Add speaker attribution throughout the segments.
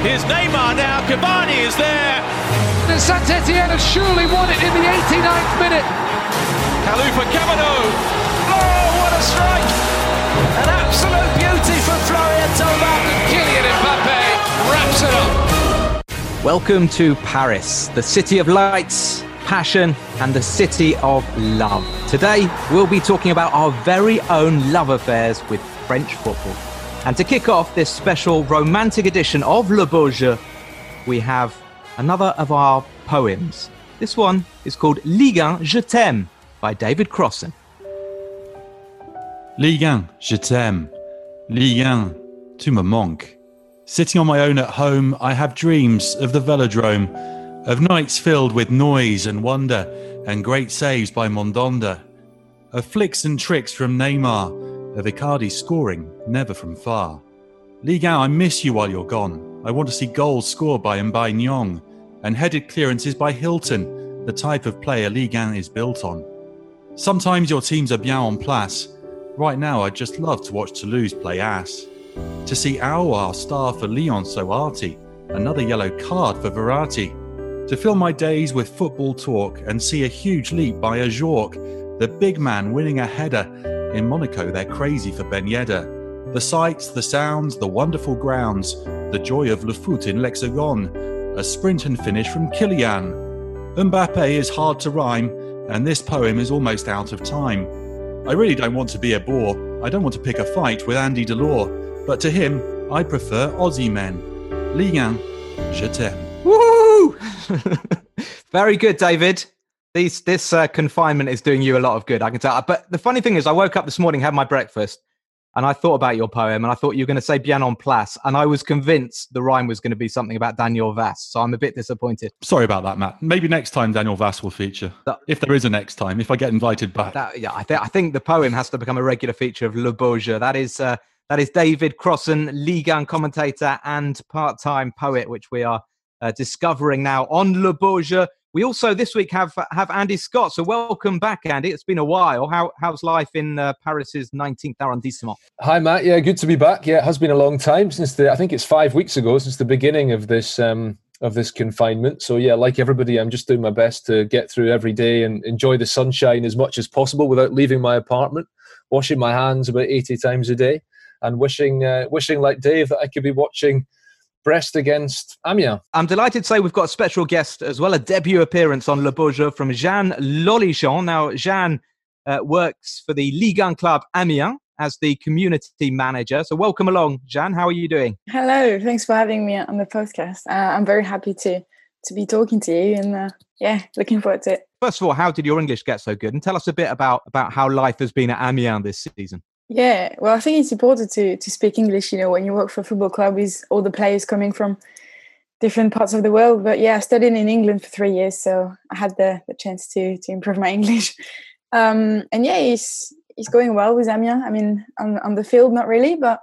Speaker 1: Here's Neymar now. Cavani is there.
Speaker 2: And Saint Etienne has surely won it in the 89th minute.
Speaker 1: Kalou for Kamano. Oh, what a strike! An absolute beauty for Florian Thauvin.
Speaker 2: Kylian Mbappe wraps it up.
Speaker 3: Welcome to Paris, the city of lights, passion, and the city of love. Today, we'll be talking about our very own love affairs with French football. And to kick off this special romantic edition of Le Jeu, we have another of our poems. This one is called Ligue 1 Je t'aime by David Crossan.
Speaker 4: Ligue 1, je t'aime. Ligue 1, tu me manques. Sitting on my own at home, I have dreams of the velodrome, of nights filled with noise and wonder, and great saves by Mandanda, of flicks and tricks from Neymar, of Icardi scoring, never from far. Ligue 1, I miss you while you're gone. I want to see goals scored by M'Baye Niang, and headed clearances by Hilton, the type of player Ligue 1 is built on. Sometimes your teams are bien en place. Right now, I'd just love to watch Toulouse play ass. To see Aouar star for Lyon so arty, another yellow card for Verratti. To fill my days with football talk and see a huge leap by Ajorque, the big man winning a header. In Monaco, they're crazy for Ben. The sights, the sounds, the wonderful grounds, the joy of Le Foot in l'Hexagone, a sprint and finish from Kylian. Mbappe is hard to rhyme, and this poem is almost out of time. I really don't want to be a bore. I don't want to pick a fight with Andy Delort, but to him, I prefer Osimhen. Ligue 1, je t'aime.
Speaker 3: Woo! Very good, David. These, this uh, confinement is doing you a lot of good, I can tell. But the funny thing is, I woke up this morning, had my breakfast, and I thought about your poem, and I thought you were going to say bien en place, and I was convinced the rhyme was going to be something about Daniel Vass. So I'm a bit disappointed.
Speaker 4: Sorry about that, Matt. Maybe next time Daniel Vass will feature.
Speaker 3: That-
Speaker 4: if there is a next time, if I get invited back.
Speaker 3: That, yeah, I, th- I think the poem has to become a regular feature of Le Jeu. That is uh, that is David Crossan, Ligue 1 commentator and part-time poet, which we are uh, discovering now on Le Jeu. We also this week have have Andy Scott. So welcome back, Andy. It's been a while. How how's life in uh, Paris's 19th arrondissement?
Speaker 5: Hi, Matt. Yeah, good to be back. Yeah, it has been a long time since the. I think it's five weeks ago since the beginning of this um, of this confinement. So yeah, like everybody, I'm just doing my best to get through every day and enjoy the sunshine as much as possible without leaving my apartment. Washing my hands about 80 times a day, and wishing uh, wishing like Dave that I could be watching Brest against Amiens.
Speaker 3: I'm delighted to say we've got a special guest as well, a debut appearance on Le Beau Jeu from Jeanne Lollichon. Now, Jeanne uh, works for the Ligue 1 club Amiens as the community manager. So, welcome along, Jeanne. How are you doing?
Speaker 6: Hello, thanks for having me on the podcast. Uh, I'm very happy to to be talking to you, and uh, yeah, looking forward to it.
Speaker 3: First of all, how did your English get so good? And tell us a bit about, about how life has been at Amiens this season.
Speaker 6: Yeah, well, I think it's important to to speak English. You know, when you work for a football club, with all the players coming from different parts of the world. But yeah, I studied in England for three years, so I had the, the chance to to improve my English. Um, and yeah, it's it's going well with Amiens. I mean, on on the field, not really, but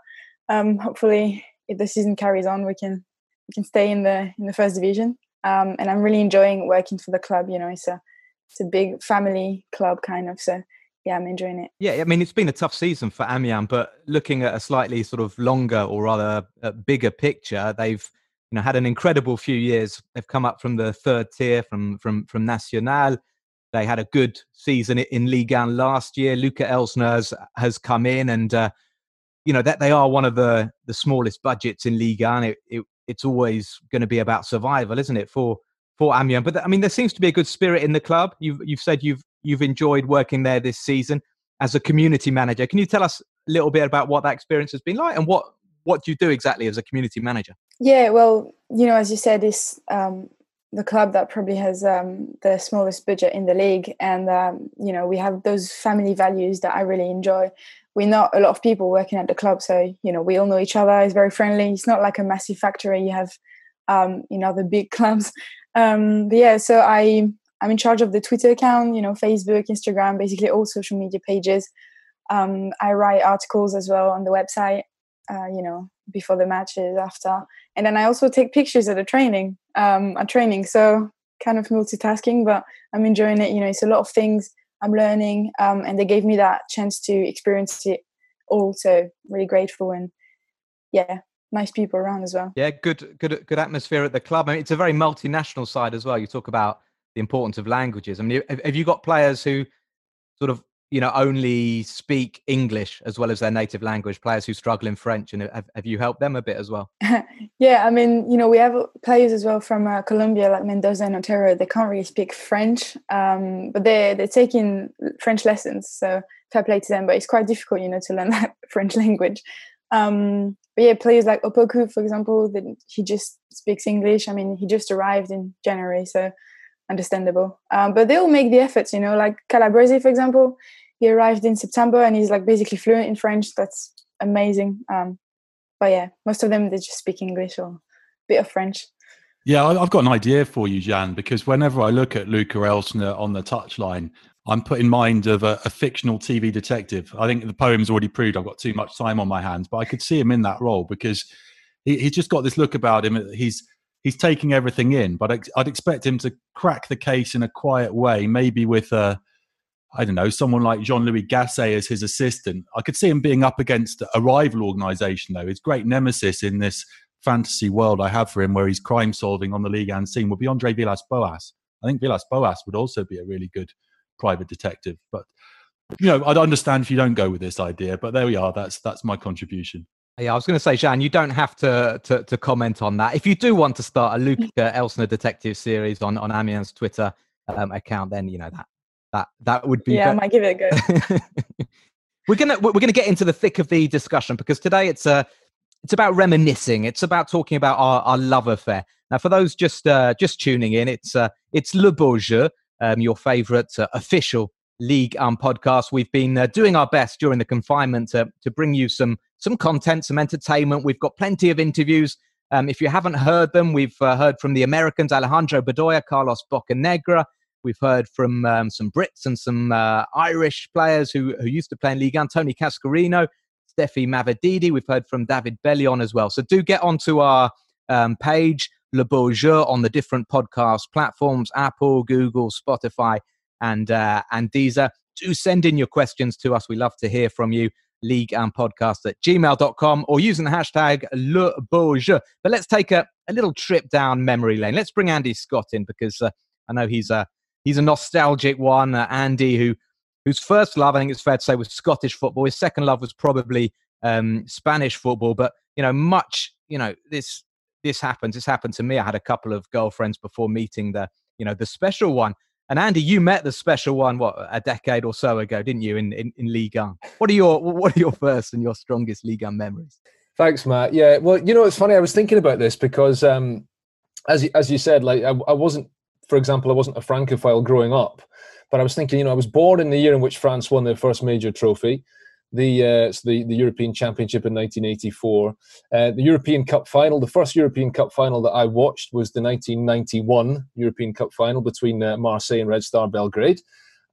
Speaker 6: um, hopefully, if the season carries on, we can we can stay in the in the first division. Um, and I'm really enjoying working for the club. You know, it's a it's a big family club kind of. So yeah, I'm enjoying it.
Speaker 3: Yeah, I mean, it's been a tough season for Amiens, but looking at a slightly sort of longer or rather a bigger picture, they've you know had an incredible few years. They've come up from the third tier from from from National. They had a good season in Ligue 1 last year. Luka Elsner has, has come in, and uh, you know that they are one of the the smallest budgets in Ligue 1. It, it, it's always going to be about survival, isn't it, for for Amiens? But I mean, there seems to be a good spirit in the club. You've you've said you've you've enjoyed working there this season as a community manager. Can you tell us a little bit about what that experience has been like, and what what do you do exactly as a community manager?
Speaker 6: Yeah, well, you know, as you said, it's um, the club that probably has um, the smallest budget in the league, and um, you know, we have those family values that I really enjoy. We're not a lot of people working at the club, so you know, we all know each other. It's very friendly. It's not like a massive factory. You have, um, you know, the big clubs. Um, but yeah, so I I'm in charge of the Twitter account, you know, Facebook, Instagram, basically all social media pages. Um, I write articles as well on the website, uh, you know, before the matches, after, and then I also take pictures at the training, um, training. So kind of multitasking, but I'm enjoying it. You know, it's a lot of things I'm learning, um, and they gave me that chance to experience it all. So really grateful and yeah, nice people around as well.
Speaker 3: Yeah, good, good, good atmosphere at the club. I mean, it's a very multinational side as well. You talk about the importance of languages. I mean, have you got players who sort of you know only speak English as well as their native language? Players who struggle in French, and have, have you helped them a bit as well?
Speaker 6: yeah, I mean, you know, we have players as well from uh, Colombia, like Mendoza and Otero. They can't really speak French, um, but they they're taking French lessons. So fair play to them. But it's quite difficult, you know, to learn that French language. Um, but yeah, players like Opoku, for example, that he just speaks English. I mean, he just arrived in January, so understandable. Um, but they'll make the efforts, you know, like Calabresi, for example, he arrived in September and he's like basically fluent in French. That's amazing. Um, but yeah, most of them they just speak English or a bit of French.
Speaker 4: Yeah, I've got an idea for you, Jan, because whenever I look at Luka Elsner on the touchline, I'm put in mind of a, a, fictional TV detective. I think the poem's already proved I've got too much time on my hands, but I could see him in that role because he, he's just got this look about him. He's he's taking everything in, but I'd expect him to crack the case in a quiet way, maybe with a I don't know, someone like Jean Louis Gasset as his assistant. I could see him being up against a rival organization, though. His great nemesis in this fantasy world I have for him, where he's crime solving on the league and scene, would be Andre Villas Boas. I think Villas Boas would also be a really good private detective. But you know, I'd understand if you don't go with this idea, but there we are. That's that's my contribution.
Speaker 3: Yeah, I was going to say, Jean, you don't have to, to, to comment on that. If you do want to start a Luke Elsner detective series on on Amiens Twitter um, account, then you know that that that would be.
Speaker 6: Yeah, I might give it a go.
Speaker 3: we're gonna we're gonna get into the thick of the discussion because today it's a uh, it's about reminiscing. It's about talking about our, our love affair. Now, for those just uh, just tuning in, it's uh, it's Le Beau Jeu, um, your favourite uh, official league um, podcast. We've been uh, doing our best during the confinement to to bring you some some content, some entertainment. We've got plenty of interviews. Um, if you haven't heard them, we've uh, heard from the Americans, Alejandro Bedoya, Carlos Bocanegra, We've heard from um, some Brits and some uh, Irish players who, who used to play in League 1, Tony Cascarino, Stephy Mavididi. We've heard from David Bellion as well. So do get onto our um, page, Le Jeu, on the different podcast platforms, Apple, Google, Spotify, and, uh, and Deezer. Do send in your questions to us. We love to hear from you. League and podcast at gmail.com or using the hashtag Le Beau Jeu. But let's take a, a little trip down memory lane. Let's bring Andy Scott in because uh, I know he's a he's a nostalgic one. Uh, Andy, who whose first love, I think it's fair to say, was Scottish football. His second love was probably um, Spanish football. But you know, much you know this this happens. This happened to me. I had a couple of girlfriends before meeting the you know the special one. And Andy, you met the special one what a decade or so ago, didn't you? In in, in Ligue 1. What are your what are your first and your strongest Ligue 1 memories?
Speaker 5: Thanks, Matt. Yeah, well, you know, it's funny. I was thinking about this because, um, as as you said, like I, I wasn't for example, I wasn't a Francophile growing up, but I was thinking, you know, I was born in the year in which France won their first major trophy, the uh, the, the European Championship in 1984. Uh, the European Cup final, the first European Cup final that I watched was the 1991 European Cup final between uh, Marseille and Red Star Belgrade.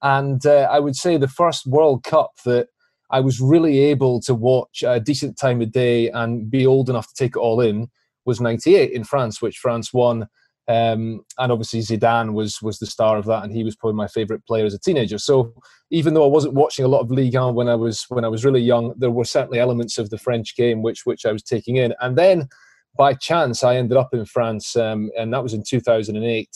Speaker 5: And uh, I would say the first World Cup that I was really able to watch a decent time of day and be old enough to take it all in was 98 in France, which France won um, and obviously Zidane was was the star of that, and he was probably my favourite player as a teenager. So even though I wasn't watching a lot of Ligue 1 when I was when I was really young, there were certainly elements of the French game which which I was taking in. And then by chance, I ended up in France, um, and that was in 2008.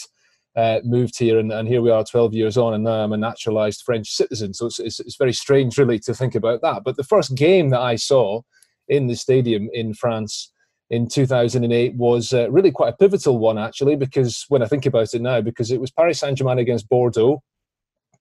Speaker 5: Uh, moved here, and, and here we are, 12 years on, and now I'm a naturalised French citizen. So it's, it's, it's very strange, really, to think about that. But the first game that I saw in the stadium in France in 2008 was uh, really quite a pivotal one, actually, because when I think about it now, because it was Paris Saint Germain against Bordeaux,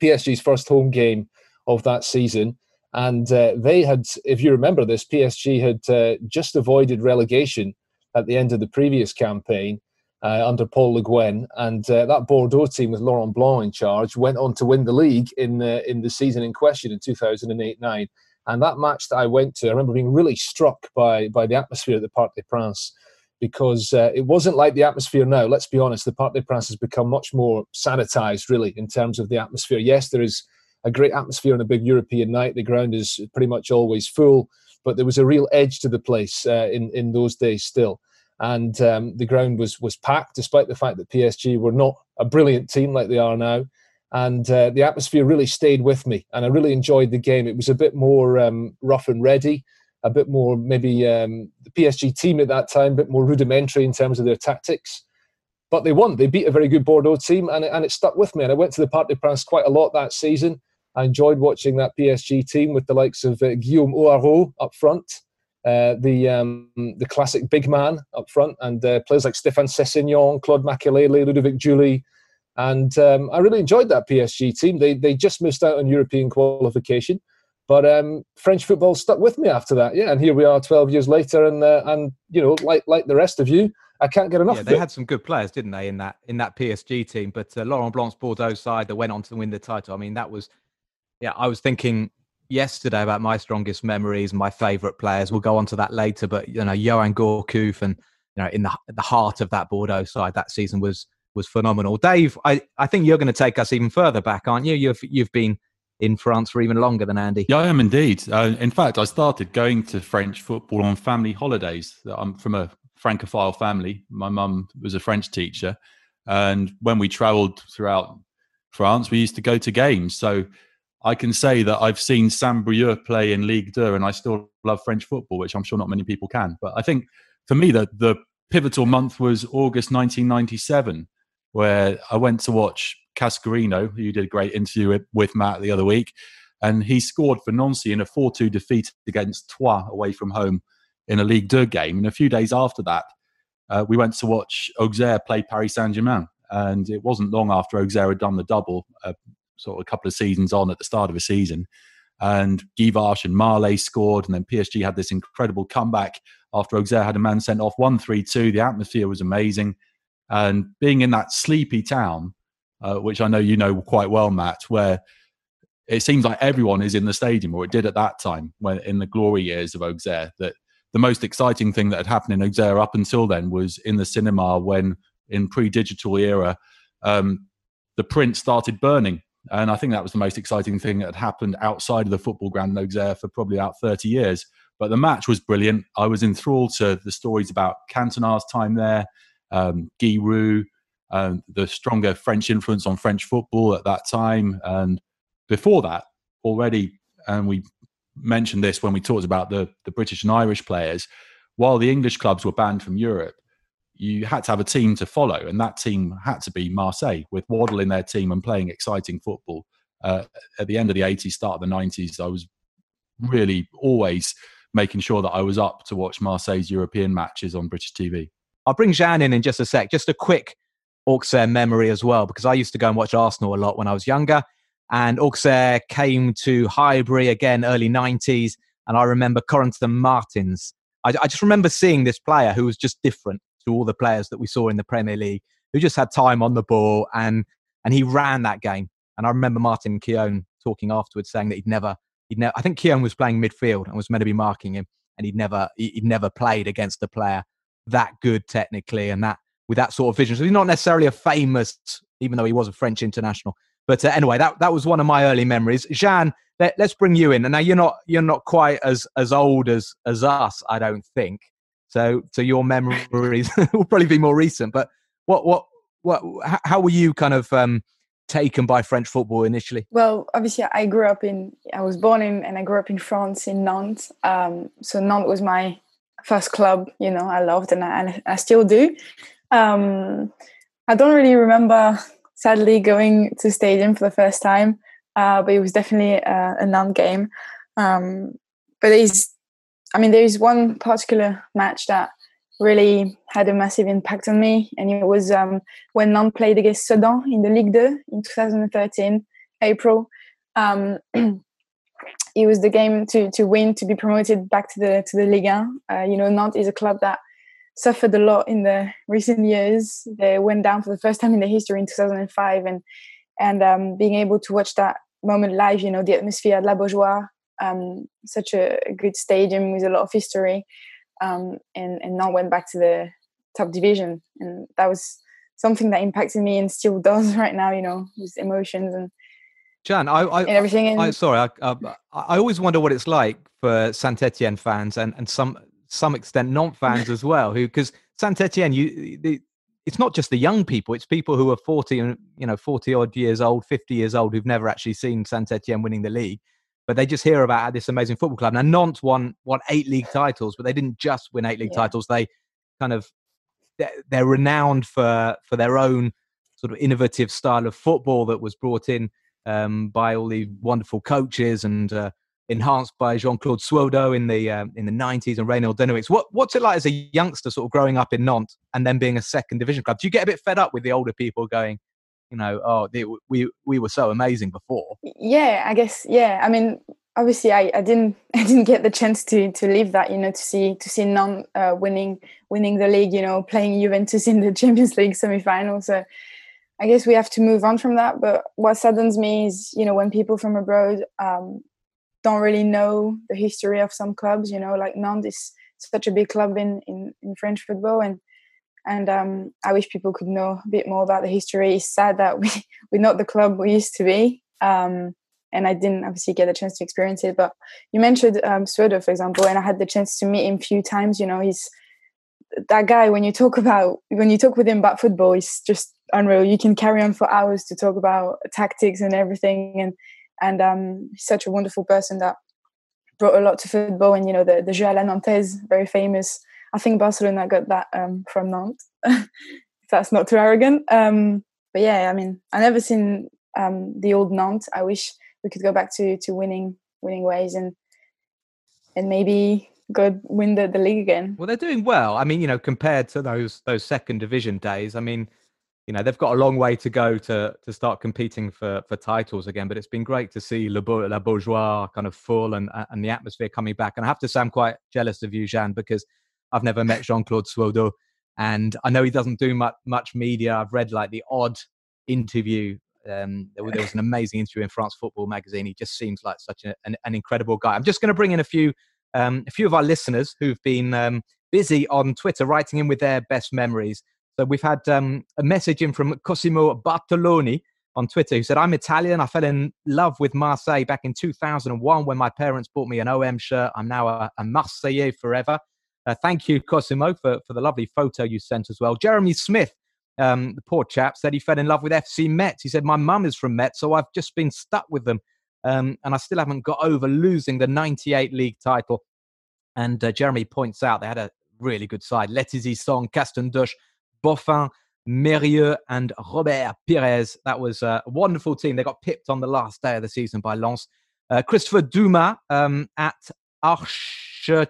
Speaker 5: PSG's first home game of that season. And uh, they had, if you remember this, PSG had uh, just avoided relegation at the end of the previous campaign uh, under Paul Le Guen. And uh, that Bordeaux team with Laurent Blanc in charge went on to win the league in, in the season in question in 2008 9. And that match that I went to, I remember being really struck by by the atmosphere at the Parc des Princes because uh, it wasn't like the atmosphere now. Let's be honest, the Parc des Princes has become much more sanitized, really, in terms of the atmosphere. Yes, there is a great atmosphere on a big European night. The ground is pretty much always full, but there was a real edge to the place uh, in in those days still. And um, the ground was was packed, despite the fact that PSG were not a brilliant team like they are now and uh, the atmosphere really stayed with me and i really enjoyed the game it was a bit more um, rough and ready a bit more maybe um, the PSG team at that time, a bit more rudimentary in terms of their tactics. But they won. They beat a very good Bordeaux team, and it, and it stuck with me. And I went to the Parc des Princes quite a lot that season. I enjoyed watching that PSG team with the likes of uh, Guillaume Hoarau up front, uh, the um, the classic big man up front, and uh, players like Stéphane Sessegnon, Claude Makelele, Ludovic Giuly. And um, I really enjoyed that PSG team. They, they just missed out on European qualification. But um, French football stuck with me after that, yeah. And here we are, twelve years later, and uh, and you know, like like the rest of you, I can't get enough.
Speaker 3: Yeah, they had some good players, didn't they, in that in that PSG team? But uh, Laurent Blanc's Bordeaux side that went on to win the title. I mean, that was, yeah. I was thinking yesterday about my strongest memories, my favourite players. We'll go on to that later. But you know, Yoann Gourcuff, and you know, in the the heart of that Bordeaux side that season was was phenomenal. Dave, I I think you're going to take us even further back, aren't you? You've you've been in France for even longer than Andy.
Speaker 4: Yeah, I am indeed. Uh, in fact, I started going to French football on family holidays. I'm from a Francophile family. My mum was a French teacher. And when we traveled throughout France, we used to go to games. So I can say that I've seen Saint-Brieuc play in Ligue 2 and I still love French football, which I'm sure not many people can. But I think for me, the, the pivotal month was August 1997, where I went to watch Cascarino, who you did a great interview with, with Matt the other week. And he scored for Nancy in a 4 2 defeat against Troyes away from home in a Ligue 2 game. And a few days after that, uh, we went to watch Auxerre play Paris Saint Germain. And it wasn't long after Auxerre had done the double, uh, sort of a couple of seasons on at the start of a season. And Varche and Marlet scored. And then PSG had this incredible comeback after Auxerre had a man sent off 1 3 2. The atmosphere was amazing. And being in that sleepy town, uh, which I know you know quite well, Matt, where it seems like everyone is in the stadium, or it did at that time when in the glory years of Auxerre. That the most exciting thing that had happened in Auxerre up until then was in the cinema when, in pre-digital era, um, the print started burning, and I think that was the most exciting thing that had happened outside of the football ground in Auxerre for probably about thirty years. But the match was brilliant. I was enthralled to the stories about Cantona's time there, um, Guy Roux, um, the stronger French influence on French football at that time. And before that, already, and we mentioned this when we talked about the, the British and Irish players, while the English clubs were banned from Europe, you had to have a team to follow, and that team had to be Marseille with Waddle in their team and playing exciting football. Uh, at the end of the 80s, start of the 90s, I was really always making sure that I was up to watch Marseille's European matches on British TV.
Speaker 3: I'll bring Jean in in just a sec. Just a quick Auxerre memory as well, because I used to go and watch Arsenal a lot when I was younger. And Auxerre came to Highbury again, early 90s. And I remember Corentin Martins. I, I, just remember seeing this player who was just different to all the players that we saw in the Premier League, who just had time on the ball and, and he ran that game. And I remember Martin Keown talking afterwards saying that he'd never, he'd never, I think Keown was playing midfield and was meant to be marking him. And he'd never, he'd never played against a player that good technically and that with that sort of vision. So he's not necessarily a famous, even though he was a French international. But uh, anyway, that that was one of my early memories. Jean, let, us bring you in. And now you're not you're not quite as as old as as us, I don't think. So so your memories will probably be more recent. But what what what how were you kind of um, taken by French football initially?
Speaker 6: Well, obviously, I grew up in, I was born in, and I grew up in France in Nantes. Um, so Nantes was my first club, you know, I loved and I, and I still do. Um, I don't really remember, sadly, going to stadium for the first time, uh, but it was definitely a, a Nantes game. Um, but there's, I mean, there is one particular match that really had a massive impact on me, and it was um, when Nantes played against Sedan in the Ligue 2 in 2013, April. Um, it was the game to to win to be promoted back to the to the Ligue 1. Uh, you know, Nantes is a club that suffered a lot in the recent years. They went down for the first time in their history in 2005, and and um, being able to watch that moment live, you know, the atmosphere at La Beaujoire, um, such a, good stadium with a lot of history, um, and and now went back to the top division, and that was something that impacted me and still does right now, you know, with emotions and.
Speaker 3: Jan, I, I, everything. I, I sorry, I, I, I always wonder what it's like for Saint Etienne fans and, and some some extent Nantes fans as well, who because Saint Etienne, you the, it's not just the young people; it's people who are forty and you know forty odd years old, fifty years old, who've never actually seen Saint Etienne winning the league. but they just hear about this amazing football club. Now Nantes won won eight league titles, but they didn't just win eight league yeah. titles. They kind of they they're renowned for for their own sort of innovative style of football that was brought in um, by all the wonderful coaches and uh, enhanced by Jean Claude Suaudeau in the um, in the nineties and Raynald Denoueix. What what's it like as a youngster, sort of growing up in Nantes and then being a second division club? Do you get a bit fed up with the older people going? You know, oh, they, we we were so amazing before.
Speaker 6: Yeah, I guess. Yeah, I mean, obviously, I, I didn't I didn't get the chance to to live that. You know, to see to see Nantes uh, winning winning the league. You know, playing Juventus in the Champions League semi-final. So I guess we have to move on from that. But what saddens me is, you know, when people from abroad um, don't really know the history of some clubs. You know, like Nantes is such a big club in in, in French football, and and um, I wish people could know a bit more about the history. It's sad that we we're not the club we used to be. Um, and I didn't obviously get a chance to experience it. But you mentioned um, Suaudeau, for example, and I had the chance to meet him a few times. You know, he's that guy. When you talk about when you talk with him about football, he's just unreal. You can carry on for hours to talk about tactics and everything, and and um, such a wonderful person that brought a lot to football. And you know, the the jeu à la Nantaise, very famous. I think Barcelona got that um, from Nantes. if that's not too arrogant. Um, but yeah, I mean, I never seen um, the old Nantes. I wish we could go back to to winning winning ways and and maybe go win the, the league again.
Speaker 3: Well, they're doing well. I mean, you know, compared to those those second division days, I mean, you know, they've got a long way to go to to start competing for for titles again. But it's been great to see Beau, La Beaujoire kind of full and and the atmosphere coming back. And I have to say, I'm quite jealous of you, Jean, because I've never met Jean Claude Suaudeau, and I know he doesn't do much much media. I've read like the odd interview um, there, was an amazing interview in France Football magazine. He just seems like such a, an, an, incredible guy. I'm just going to bring in a few um, a few of our listeners who've been um, busy on Twitter writing in with their best memories. So we've had um, a message in from Cosimo Bartoloni on Twitter who said, I'm Italian. I fell in love with Marseille back in 2001 when my parents bought me an OM shirt. I'm now a, a Marseillais forever. Uh, thank you, Cosimo, for, for the lovely photo you sent as well. Jeremy Smith um, the poor chap said he fell in love with FC Metz. He said, My mum is from Metz, so I've just been stuck with them. Um, and I still haven't got over losing the 98 league title. And uh, Jeremy points out they had a really good side. Letizia-Song, Kastendeuch, Boffin, Mérieux, and Robert Pires. That was a wonderful team. They got pipped on the last day of the season by Lens. Uh, Christopher Duma um, at Archer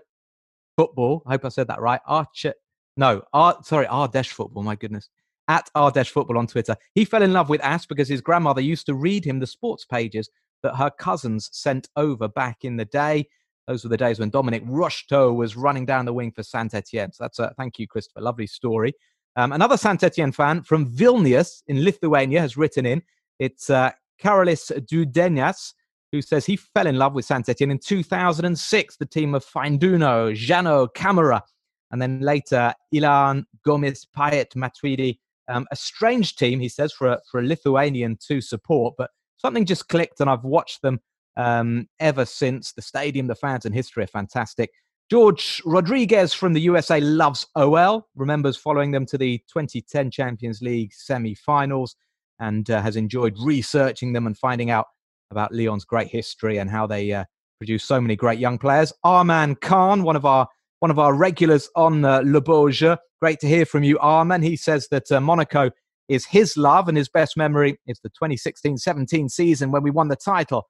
Speaker 3: Football. I hope I said that right. Archer. No, Ar- sorry, Ardèche Football. My goodness at Ardèche Football on Twitter. He fell in love with As because his grandmother used to read him the sports pages that her cousins sent over back in the day. Those were the days when Dominique Rocheteau was running down the wing for Saint Etienne. So that's a thank you, Christopher. Lovely story. Um, another Saint Etienne fan from Vilnius in Lithuania has written in. It's uh, Karolis Dudenias, who says he fell in love with Saint Etienne in 2006, the team of Feindouno, Janot, Camara, and then later Ilan, Gomis, Payet, Matuidi, um, a strange team, he says, for a, for a Lithuanian to support, but something just clicked, and I've watched them um, ever since. The stadium, the fans, and history are fantastic. George Rodriguez from the USA loves OL, remembers following them to the 2010 Champions League semi finals, and uh, has enjoyed researching them and finding out about Lyon's great history and how they uh, produce so many great young players. Arman Khan, one of our one of our regulars on uh, Le Jeu. Great to hear from you, Arman. He says that uh, Monaco is his love and his best memory is the 2016-17 season when we won the title.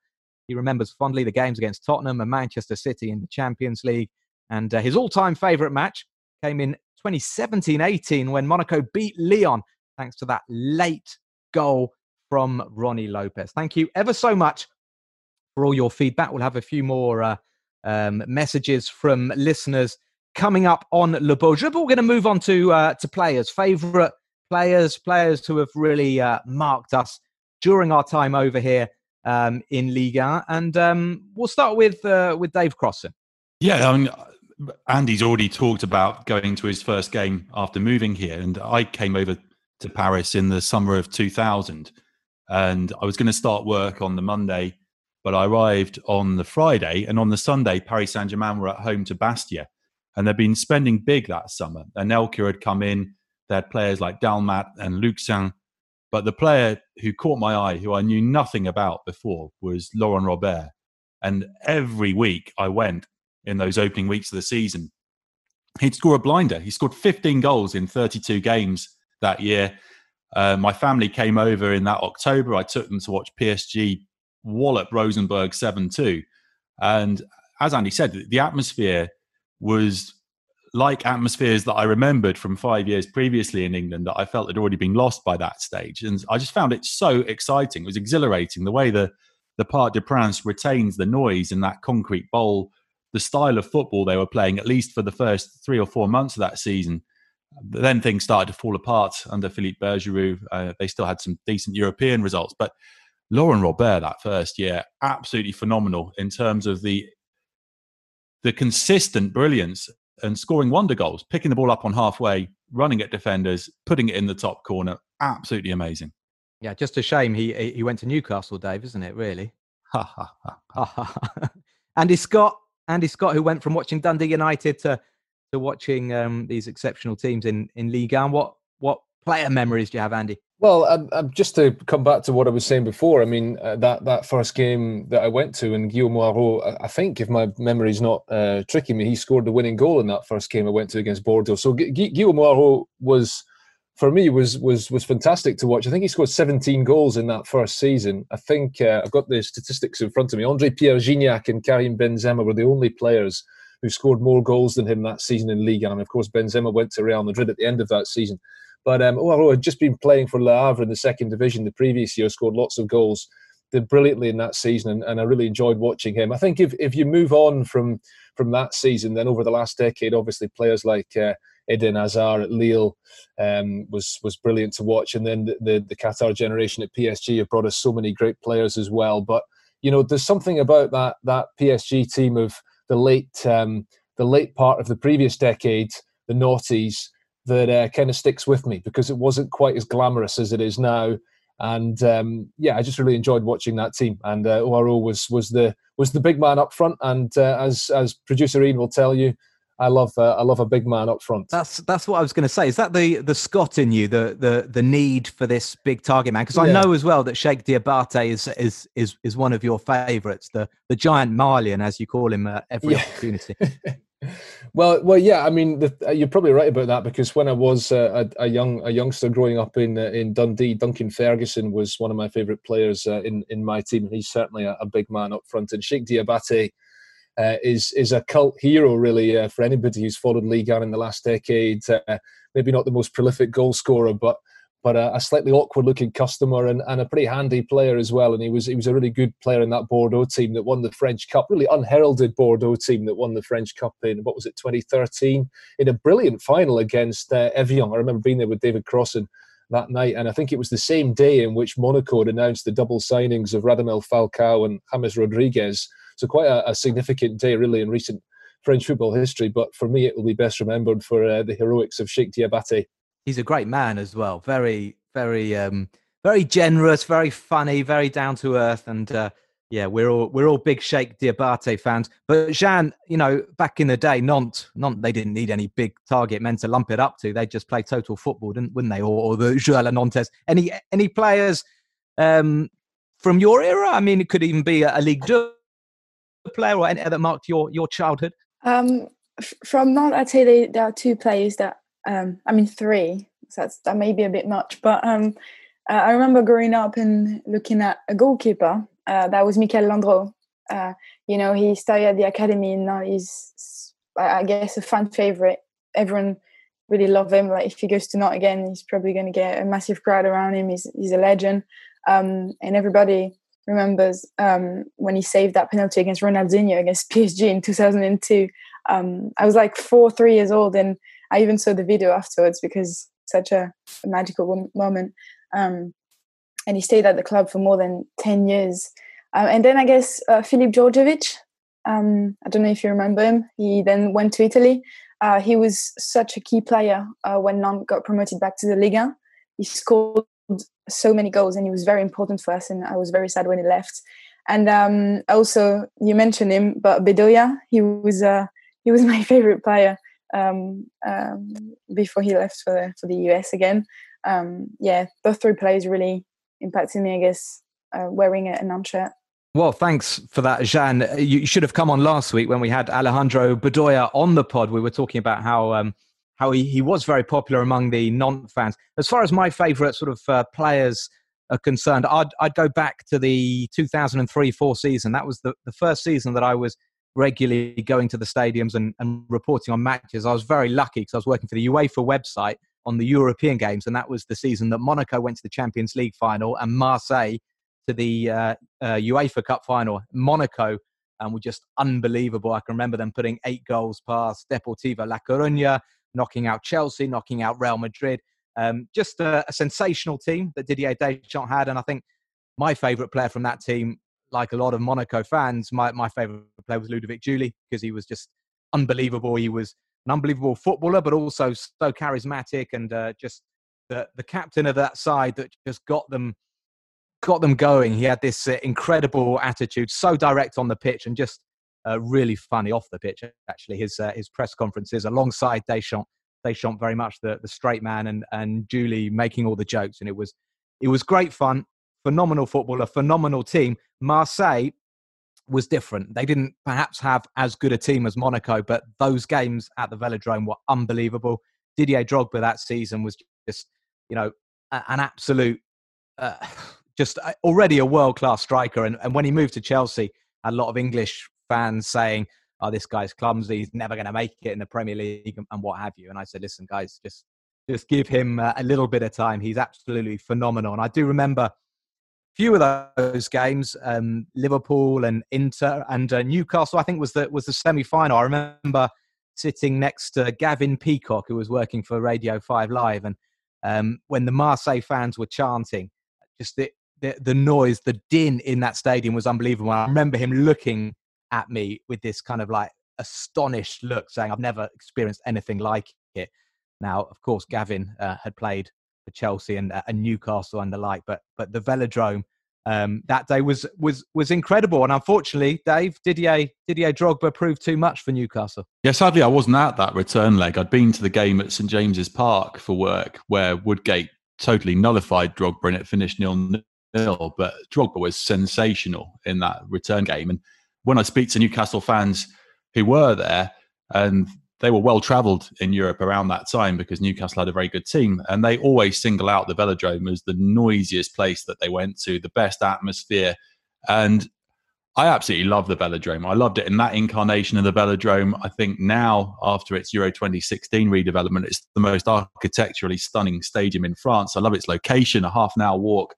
Speaker 3: He remembers fondly the games against Tottenham and Manchester City in the Champions League. And uh, his all-time favourite match came in 2017-18 when Monaco beat Lyon thanks to that late goal from Rony Lopes. Thank you ever so much for all your feedback. We'll have a few more uh, um, messages from listeners coming up on Le Beau Jeu. But we're going to move on to uh, to players, favourite players, players who have really uh, marked us during our time over here um, in Liga. And um, we'll start with uh, with Dave Crossan.
Speaker 4: Yeah, I mean, Andy's already talked about going to his first game after moving here, and I came over to Paris in the summer of 2000, and I was going to start work on the Monday but I arrived on the Friday, and on the Sunday, Paris Saint Germain were at home to Bastia. And they'd been spending big that summer. And Anelka had come in, they had players like Dalmat and Luccin. But the player who caught my eye, who I knew nothing about before, was Laurent Robert. And every week I went in those opening weeks of the season, he'd score a blinder. He scored 15 goals in 32 games that year. Uh, my family came over in that October. I took them to watch PSG wallop Rosenborg 7 2. And as Andy said, the atmosphere was like atmospheres that I remembered from five years previously in England that I felt had already been lost by that stage. And I just found it so exciting. It was exhilarating the way the, the Parc des Princes retains the noise in that concrete bowl, the style of football they were playing, at least for the first three or four months of that season. But then things started to fall apart under Philippe Bergeroo. Uh, they still had some decent European results, but Laurent Robert that first year, absolutely phenomenal in terms of the the consistent brilliance and scoring wonder goals, picking the ball up on halfway, running at defenders, putting it in the top corner. Absolutely amazing.
Speaker 3: Yeah, just a shame he he went to Newcastle, Dave, isn't it? Really. Andy Scott, Andy Scott, who went from watching Dundee United to to watching um, these exceptional teams in in Ligue 1. What what player memories do you have, Andy?
Speaker 5: Well, um, um, just to come back to what I was saying before, I mean uh, that that first game that I went to, and Guillaume Hoarau, I think if my memory's not uh, tricking me, he scored the winning goal in that first game I went to against Bordeaux. So Gu- Guillaume Hoarau was, for me, was was was fantastic to watch. I think he scored 17 goals in that first season. I think uh, I've got the statistics in front of me. Andre Pierre Gignac and Karim Benzema were the only players who scored more goals than him that season in League, and of course Benzema went to Real Madrid at the end of that season. But um, Hoarau had just been playing for Le Havre in the second division the previous year, scored lots of goals, did brilliantly in that season, and, and I really enjoyed watching him. I think if, if you move on from from that season, then over the last decade, obviously players like uh, Eden Hazard at Lille um, was was brilliant to watch, and then the, the, the Qatar generation at PSG have brought us so many great players as well. But you know, there's something about that that PSG team of the late um, the late part of the previous decade, the noughties, that uh, kind of sticks with me because it wasn't quite as glamorous as it is now. And um, yeah, I just really enjoyed watching that team. And uh, Hoarau was was the was the big man up front. And uh, as as producer Ian will tell you, I love uh, I love a big man up front.
Speaker 3: That's that's what I was going to say. Is that the the Scot in you, the the the need for this big target man? Because I yeah. know as well that Cheick Diabate is is is is one of your favourites, the the giant Malian, as you call him, uh, every yeah. opportunity.
Speaker 5: well, well, yeah. I mean, the, uh, you're probably right about that because when I was uh, a, a, young a youngster growing up in uh, in Dundee, Duncan Ferguson was one of my favourite players uh, in in my team, and he's certainly a, a, big man up front. And Cheick Diabate uh, is is a cult hero, really, uh, for anybody who's followed Ligue 1 in the last decade. maybe not the most prolific goal scorer, but but a, a slightly awkward-looking customer and, and a pretty handy player as well. And he was he was a really good player in that Bordeaux team that won the French Cup, really unheralded Bordeaux team that won the French Cup in what was it 2013 in a brilliant final against uh, Evian. I remember being there with David Crossan that night, and I think it was the same day in which Monaco announced the double signings of Radamel Falcao and James Rodriguez. So quite a, a significant day, really, in recent French football history. But for me, it will be best remembered for uh, the heroics of Cheick Diabate
Speaker 3: he's a great man as well. Very, very, um, very generous, very funny, very down to earth, and uh, yeah, we're all we're all big Cheick Diabate fans. But Jean, you know, back in the day, Nantes, Nantes, they didn't need any big target men to lump it up to. They just play total football, didn't wouldn't they? Or, or the Joël Nantes. Any any players um, from your era? I mean, it could even be a, a League Two player or any that marked your your childhood.
Speaker 6: Um, from Nantes, I'd say they, there are two players that um, I mean three. So that's that may be a bit much, but um, uh, I remember growing up and looking at a goalkeeper. Uh, that was Mickaël Landreau. Uh, you know, he studied at the academy, and now he's, I guess, a fan favorite. Everyone really love him. Like if he goes to Nantes again, he's probably going to get a massive crowd around him. He's he's a legend, um, and everybody remembers um, when he saved that penalty against Ronaldinho against PSG in 2002. Um, I was like four, three years old, and I even saw the video afterwards because such a, a magical moment. Um, and he stayed at the club for more than 10 years. Um, and then I guess uh, Filip Djordjevic, um, I don't know if you remember him, he then went to Italy. Uh, he was such a key player uh, when Nantes got promoted back to the Liga. He scored so many goals and he was very important for us and I was very sad when he left. And um, also, you mentioned him, but Bedoya, he was uh, he was my favorite player um, um, before he left for the, for the US again. Um, yeah, those three players really impacted me, I guess, uh, wearing a Nantes shirt.
Speaker 3: Well, thanks for that, Jean. You should have come on last week when we had Alejandro Bedoya on the pod. We were talking about how um, how he, he was very popular among the Nantes fans. As far as my favourite sort of uh, players are concerned, I'd, I'd go back to the 2003 4 season. That was the, the first season that I was regularly going to the stadiums and, and reporting on matches. I was very lucky because I was working for the UEFA website on the European games, and that was the season that Monaco went to the Champions League final and Marseille to the uh, uh, UEFA Cup final. Monaco um, were just unbelievable. I can remember them putting eight goals past Deportivo La Coruña, knocking out Chelsea, knocking out Real Madrid. Um, just a, a, sensational team that Didier Deschamps had, and I think my favourite player from that team, like a lot of Monaco fans, my, my favourite player was Ludovic Giuly because he was just unbelievable. He was an unbelievable footballer, but also so charismatic and uh, just the the captain of that side that just got them got them going. He had this uh, incredible attitude, so direct on the pitch, and just uh, really funny off the pitch. Actually, his uh, his press conferences alongside Deschamps, Deschamps very much the the straight man, and and Giuly making all the jokes, and it was it was great fun. Phenomenal footballer, phenomenal team. Marseille was different. They didn't perhaps have as good a team as Monaco, but those games at the Velodrome were unbelievable. Didier Drogba that season was just, you know, an absolute, uh, just already a world class striker. And, and when he moved to Chelsea, a lot of English fans saying, "Oh, this guy's clumsy. He's never going to make it in the Premier League," and, what have you. And I said, "Listen, guys, just just give him uh, a little bit of time. He's absolutely phenomenal." And I do remember a few of those games, um, Liverpool and Inter and uh, Newcastle. I think was the was the semi final. I remember sitting next to Gavin Peacock, who was working for Radio Five Live, and um, when the Marseille fans were chanting, just the, the the noise, the din in that stadium was unbelievable. I remember him looking at me with this kind of like astonished look, saying, "I've never experienced anything like it." Now, of course, Gavin uh, had played for Chelsea and, uh, and Newcastle and the like. But but the Velodrome um, that day was was was incredible. And unfortunately, Dave Didier Didier Drogba proved too much for Newcastle.
Speaker 4: Yeah, sadly, I wasn't at that return leg. I'd been to the game at St James's Park for work, where Woodgate totally nullified Drogba and it finished nil nil. But Drogba was sensational in that return game. And when I speak to Newcastle fans who were there, and they were well travelled in Europe around that time because Newcastle had a very good team, and they always single out the Velodrome as the noisiest place that they went to, the best atmosphere, and I absolutely love the Velodrome. I loved it in that incarnation of the Velodrome. I think now, after its Euro 2016 redevelopment, it's the most architecturally stunning stadium in France. I love its location, a half an hour walk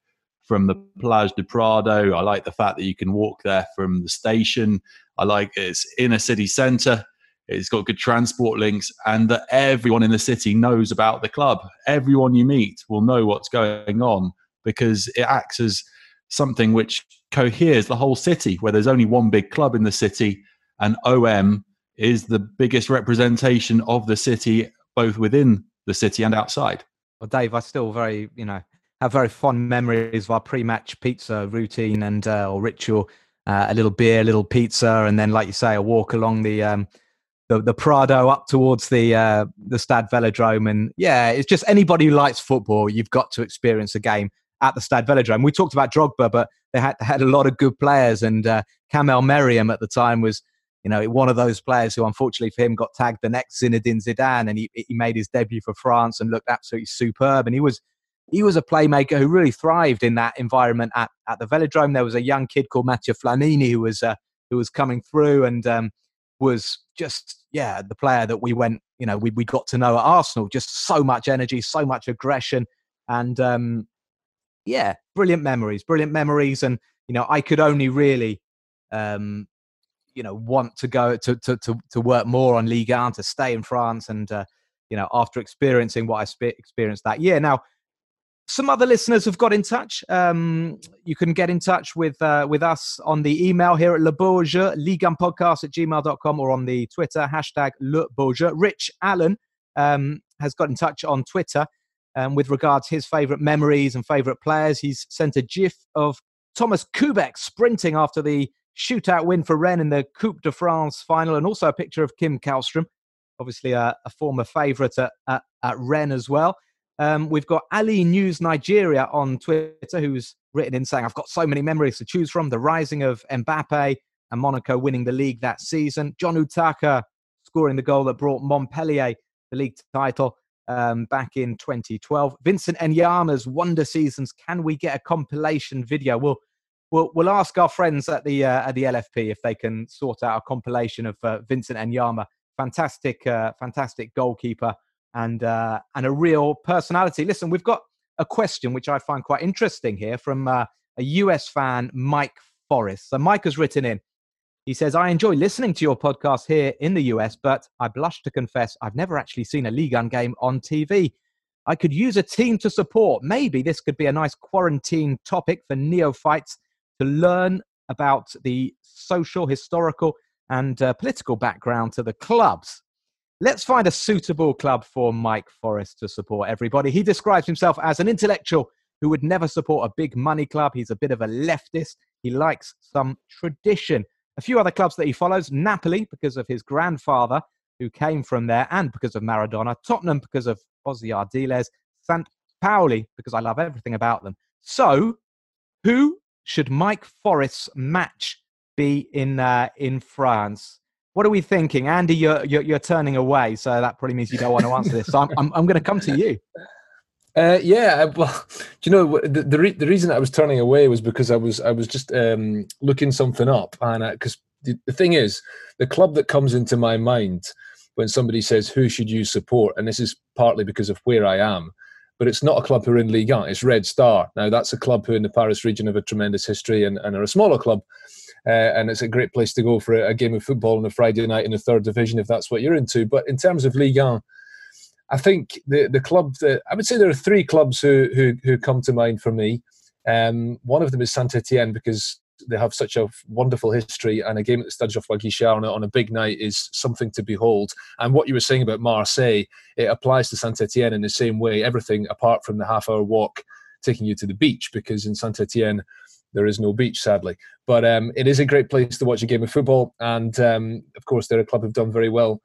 Speaker 4: from the Plage de Prado. I like the fact that you can walk there from the station. I like its inner city centre it's got good transport links, and that everyone in the city knows about the club. Everyone you meet will know what's going on because it acts as something which coheres the whole city, where there's only one big club in the city, and OM is the biggest representation of the city, both within the city and outside.
Speaker 3: Well, Dave, I still very, you know, have very fond memories of our pre-match pizza routine and uh, or ritual. Uh, a little beer, a little pizza, and then, like you say, a walk along the um, the, the Prado up towards the uh, the Stade Velodrome, and yeah, it's just anybody who likes football, you've got to experience a game at the Stade Velodrome. We talked about Drogba, but they had had a lot of good players, and uh, Camel Meriem at the time was, you know, one of those players who, unfortunately for him, got tagged the next Zinedine Zidane, and he he made his debut for France and looked absolutely superb, and he was. He was a playmaker who really thrived in that environment at, at the Velodrome. There was a young kid called Mathieu Flamini who was uh, who was coming through, and um, was just yeah the player that we went you know we, we got to know at arsenal. Just so much energy so much aggression and um yeah brilliant memories brilliant memories. And you know i could only really um you know want to go to to to, to work more on ligue 1 to stay in france and uh, you know after experiencing what i spe- experienced that year. Now some other listeners have got in touch. Um, you can get in touch with uh, with us on the email here at Le Jeu, Podcast at gmail.com or on the Twitter, hashtag Le Jeu. Rich Allen um, has got in touch on Twitter um, with regards to his favourite memories and favourite players. He's sent a gif of Thomas Koubek sprinting after the shootout win for Rennes in the Coupe de France final and also a picture of Kim Kallstrom, obviously a, a former favourite at, at, at Rennes as well. Um, we've got Ali News Nigeria on Twitter, who's written in saying, I've got so many memories to choose from. The rising of Mbappe and Monaco winning the league that season. John Utaka scoring the goal that brought Montpellier the league title um, back in 2012. Vincent Enyeama's wonder seasons. Can we get a compilation video? We'll we'll, we'll ask our friends at the uh, at the LFP if they can sort out a compilation of uh, Vincent Enyeama. Fantastic, uh, fantastic goalkeeper and uh, and a real personality. Listen, we've got a question which I find quite interesting here from uh, a US fan, Mike Forrest. So Mike has written in. He says, I enjoy listening to your podcast here in the US, but I blush to confess I've never actually seen a Ligue 1 game on TV. I could use a team to support. Maybe this could be a nice quarantine topic for neophytes to learn about the social, historical, and uh, political background to the clubs. Let's find a suitable club for Mike Forrest to support everybody. He describes himself as an intellectual who would never support a big money club. He's a bit of a leftist. He likes some tradition. A few other clubs that he follows Napoli, because of his grandfather, who came from there, and because of Maradona. Tottenham, because of Ossie Ardiles. St. Pauli, because I love everything about them. So, who should Mike Forrest's match be in, uh, in France? What are we thinking, Andy? You're, you're, you're turning away, so that probably means you don't want to answer this. So I'm I'm, I'm going to come to you.
Speaker 5: Uh, yeah, well, do you know the the, re- the, reason I was turning away was because I was I was just um, looking something up, and because the, the thing is, the club that comes into my mind when somebody says who should you support, and this is partly because of where I am, but it's not a club who are in Ligue 1. It's Red Star. Now that's a club who in the Paris region have a tremendous history and, and are a smaller club, uh, and it's a great place to go for a, a, game of football on a Friday night in the third division if that's what you're into. But in terms of Ligue 1, I think the the club that I would say there are three clubs who who, who come to mind for me. Um, one of them is Saint Etienne because they have such a wonderful history, and a game at the Stade Geoffroy Guichard on a, on a big night is something to behold. And what you were saying about Marseille, it applies to Saint Etienne in the same way. Everything apart from the half-hour walk taking you to the beach, because in Saint Etienne there is no beach, sadly. But um, it is a great place to watch a game of football. And um, of course, they're a club who've done very well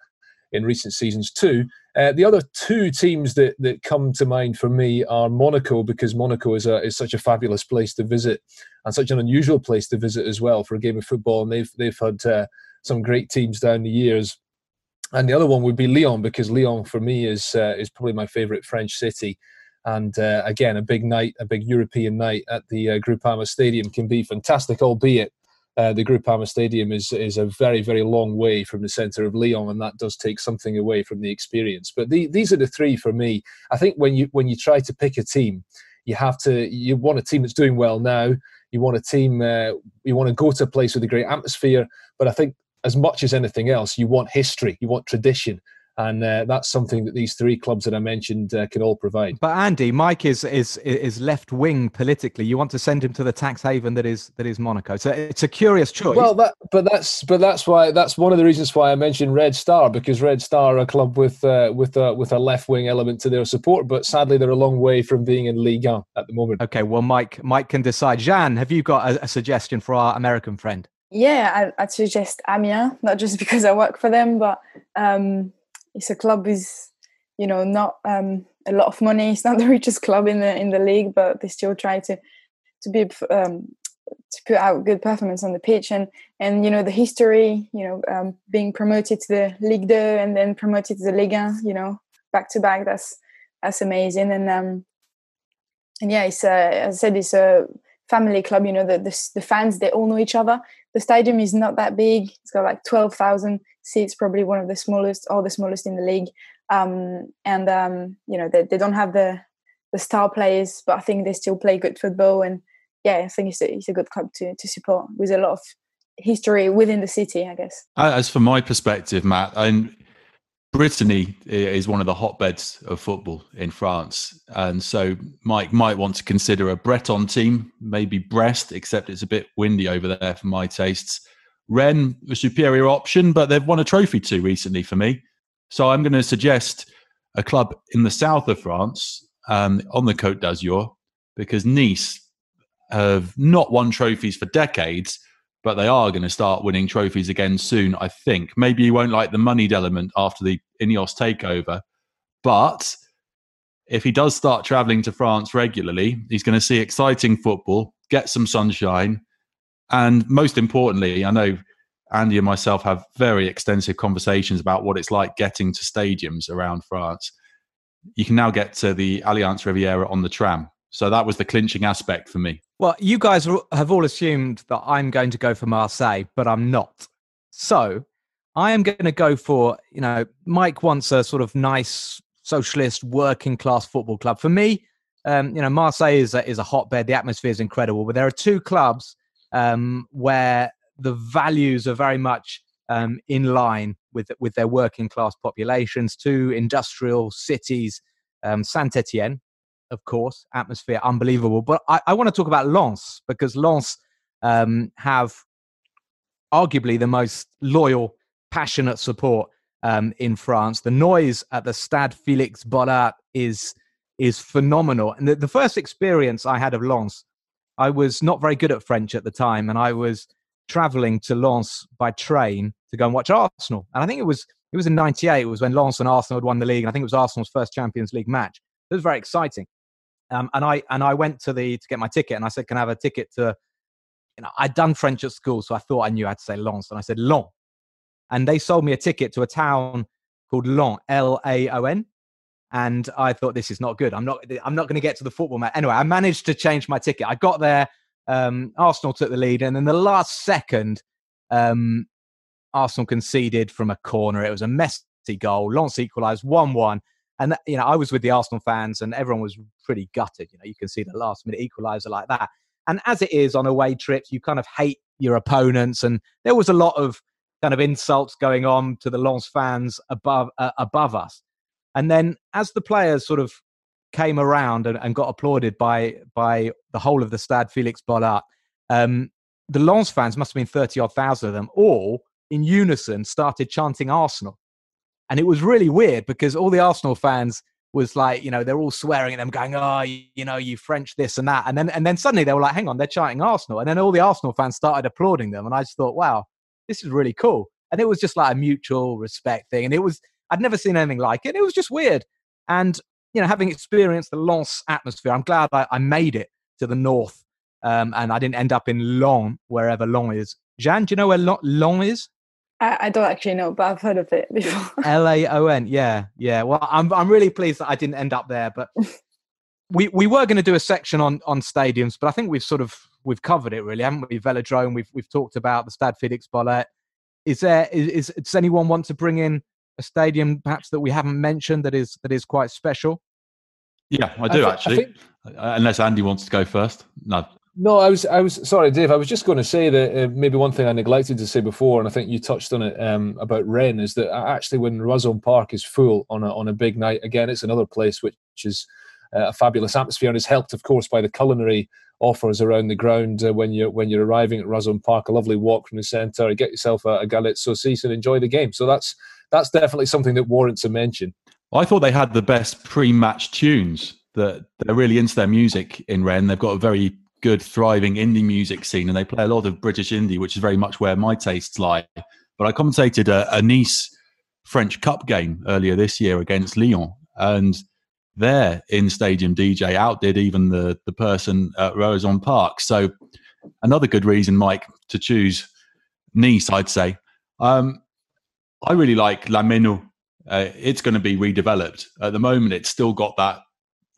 Speaker 5: in recent seasons too. Uh, the other two teams that, that come to mind for me are Monaco because Monaco is a, is such a fabulous place to visit and such an unusual place to visit as well for a game of football. And they've they've had uh, some great teams down the years. And the other one would be Lyon because Lyon for me is uh, is probably my favourite French city. And uh, again, a big night, a big European night at the uh, Groupama Stadium can be fantastic, albeit uh, the Groupama Stadium is is a very very long way from the centre of Lyon, and that does take something away from the experience. But the, these are the three for me. I think when you when you try to pick a team, you have to you want a team that's doing well now. You want a team uh, you want to go to a place with a great atmosphere. But I think as much as anything else, you want history, you want tradition, and uh, that's something that these three clubs that I mentioned uh, can all provide.
Speaker 3: But Andy, Mike is is is left wing politically. You want to send him to the tax haven that is that is Monaco. So it's a curious choice.
Speaker 5: Well, that, but that's but that's why that's one of the reasons why I mentioned Red Star because Red Star are a club with uh, with a with a left wing element to their support, but sadly they're a long way from being in Ligue 1 at the moment.
Speaker 3: Okay, well, Mike Mike can decide. Jeanne, have you got a, a suggestion for our American friend?
Speaker 6: Yeah, I, would suggest Amiens, not just because I work for them, but. Um, it's a club is you know not um, a lot of money. It's not the richest club in the in the league, but they still try to to be um, to put out good performance on the pitch. And and you know the history you know um, being promoted to the Ligue 2 and then promoted to the Ligue 1 you know back to back that's that's amazing. And um and yeah it's a, as I said it's a family club you know the, the the fans they all know each other. The stadium is not that big. It's got like 12,000 seats, probably one of the smallest or the smallest in the league. Um, and um, you know they, they don't have the the star players, but I think they still play good football. And yeah, I think it's a, it's a good club to to support with a lot of history within the city, I guess.
Speaker 4: As for my perspective, Matt, and Brittany is one of the hotbeds of football in France. And so Mike might want to consider a Breton team, maybe Brest, except it's a bit windy over there for my tastes. Rennes, a superior option, but they've won a trophy too recently for me. So I'm going to suggest a club in the south of France um, on the Côte d'Azur because Nice have not won trophies for decades, but they are going to start winning trophies again soon, I think. Maybe you won't like the moneyed element after the Ineos takeover, but if he does start traveling to France regularly, he's going to see exciting football, get some sunshine, and most importantly, I know Andy and myself have very extensive conversations about what it's like getting to stadiums around France. You can now get to the Allianz Riviera on the tram. So that was the clinching aspect for me.
Speaker 3: Well, you guys have all assumed that I'm going to go for Marseille, but I'm not. So I am going to go for, you know, Mike wants a sort of nice socialist working class football club. For me, um, you know, Marseille is a, is a hotbed. The atmosphere is incredible, but there are two clubs um, where the values are very much um, in line with with their working class populations. Two industrial cities, um, Saint Etienne, of course, atmosphere unbelievable. But I, I want to talk about Lens because Lens um, have arguably the most loyal, passionate support um, in France. The noise at the Stade Felix Bollaert is is phenomenal. And the, the first experience I had of Lens, I was not very good at French at the time, and I was traveling to Lens by train to go and watch Arsenal. And I think it was it was in '98. It was when Lens and Arsenal had won the league, and I think it was Arsenal's first Champions League match. It was very exciting. Um, and I and I went to the to get my ticket, and I said, "Can I have a ticket to?" You know, I'd done French at school, so I thought I knew how to say Lens, and I said Lens and they sold me a ticket to a town called Laon, L A O N. And I thought this is not good. I'm not. I'm not going to get to the football match. Anyway, I managed to change my ticket. I got there. Um, Arsenal took the lead, and then the last second, um, Arsenal conceded from a corner. It was a messy goal. Lens equalised one-one, and you know I was with the Arsenal fans, and everyone was pretty gutted. You know, you can see the last-minute equaliser like that. And as it is on away trips, you kind of hate your opponents, and there was a lot of kind of insults going on to the Lens fans above uh, above us. And then as the players sort of came around and, and, got applauded by by the whole of the Stade Felix Bollaert, um, the Lens fans must have been thirty odd thousand of them, all in unison started chanting Arsenal, and it was really weird because all the Arsenal fans was like, you know, they're all swearing at them, going, "Oh, you, you, know, you French this and that," and then and then suddenly they were like, "Hang on, they're chanting Arsenal," and then all the Arsenal fans started applauding them, and I just thought, "Wow, this is really cool. And it was just like a mutual respect thing. And it was, I'd never seen anything like it. It was just weird. And, you know, having experienced the Lens atmosphere, I'm glad I, I made it to the north um, and I didn't end up in Laon, wherever Laon is. Jeanne, do you know where Laon is?
Speaker 6: I, I don't actually know, but I've heard of it before.
Speaker 3: L A O N, yeah, yeah. Well, I'm I'm really pleased that I didn't end up there, but we we were going to do a section on on stadiums, but I think we've sort of we've covered it really, haven't we? Velodrome, we've we've talked about the Stade Felix Bollaert. Is there is, is does anyone want to bring in a stadium perhaps that we haven't mentioned that is that is quite special?
Speaker 4: Yeah, I do I th- actually. I think, uh, Unless Andy wants to go first. No.
Speaker 5: No, I was, I was sorry, Dave. I was just going to say that uh, maybe one thing I neglected to say before, and I think you touched on it um, about Rennes, is that actually when Roazhon Park is full on a on a big night, again, it's another place which is uh, a fabulous atmosphere and is helped, of course, by the culinary offers around the ground uh, when you're when you're arriving at Roazhon Park. A lovely walk from the centre, get yourself a, a galette saucisse and enjoy the game. So that's that's definitely something that warrants a mention.
Speaker 4: I thought they had the best pre-match tunes. That they're really into their music in Rennes. They've got a very good, thriving indie music scene, and they play a lot of British indie, which is very much where my tastes lie. But I commentated a, a Nice French Cup game earlier this year against Lyon, and their in stadium DJ outdid even the, the person at Roazhon Park. So, another good reason, Mike, to choose Nice, I'd say. Um, I really like La Meinau. Uh, it's going to be redeveloped. At the moment, it's still got that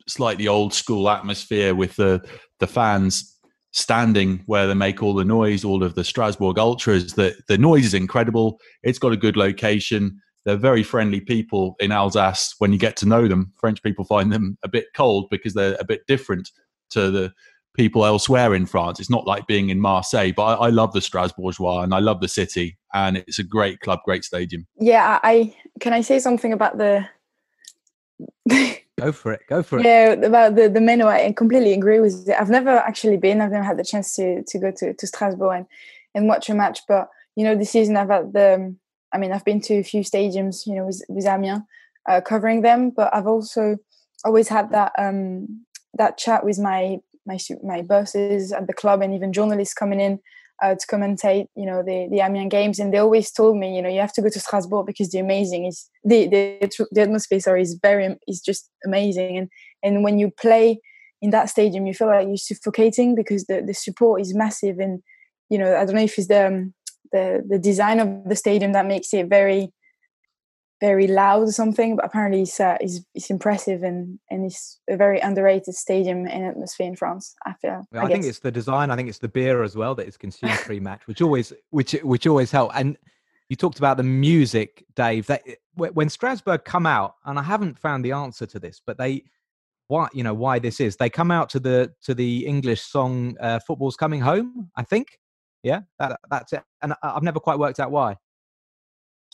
Speaker 4: slightly old school atmosphere with the, the fans standing where they make all the noise, all of the Strasbourg ultras. The, the noise is incredible. It's got a good location they're very friendly people in Alsace. When you get to know them, French people find them a bit cold because they're a bit different to the people elsewhere in France. It's not like being in Marseille, but I, I love the Strasbourgeois and I love the city, and it's a great club, great stadium.
Speaker 6: Yeah, I can I say something about the.
Speaker 3: go for it. Go for it.
Speaker 6: Yeah, about the the Meinau, I completely agree with it. I've never actually been. I've never had the chance to to go to to Strasbourg and and watch a match, but you know, this season I've had the I mean, I've been to a few stadiums, you know, with, with Amiens, uh, covering them, but I've also always had that um, that chat with my my my bosses at the club and even journalists coming in uh, to commentate, you know, the the Amiens games, and they always told me, you know, you have to go to Strasbourg because the amazing is the the, the atmosphere. Is very is just amazing, and and when you play in that stadium, you feel like you're suffocating because the the support is massive, and you know, I don't know if it's the um, the the design of the stadium that makes it very very loud or something but apparently it's, uh, impressive and and it's a very underrated stadium and atmosphere in France I feel
Speaker 3: well, I, I think it's the design I think it's the beer as well that is consumed pre-match which always which which always help. And you talked about the music Dave that when Strasbourg come out and I haven't found the answer to this but they why you know why this is they come out to the to the English song uh, football's coming home I think? Yeah that, that's it. And I've never quite worked out why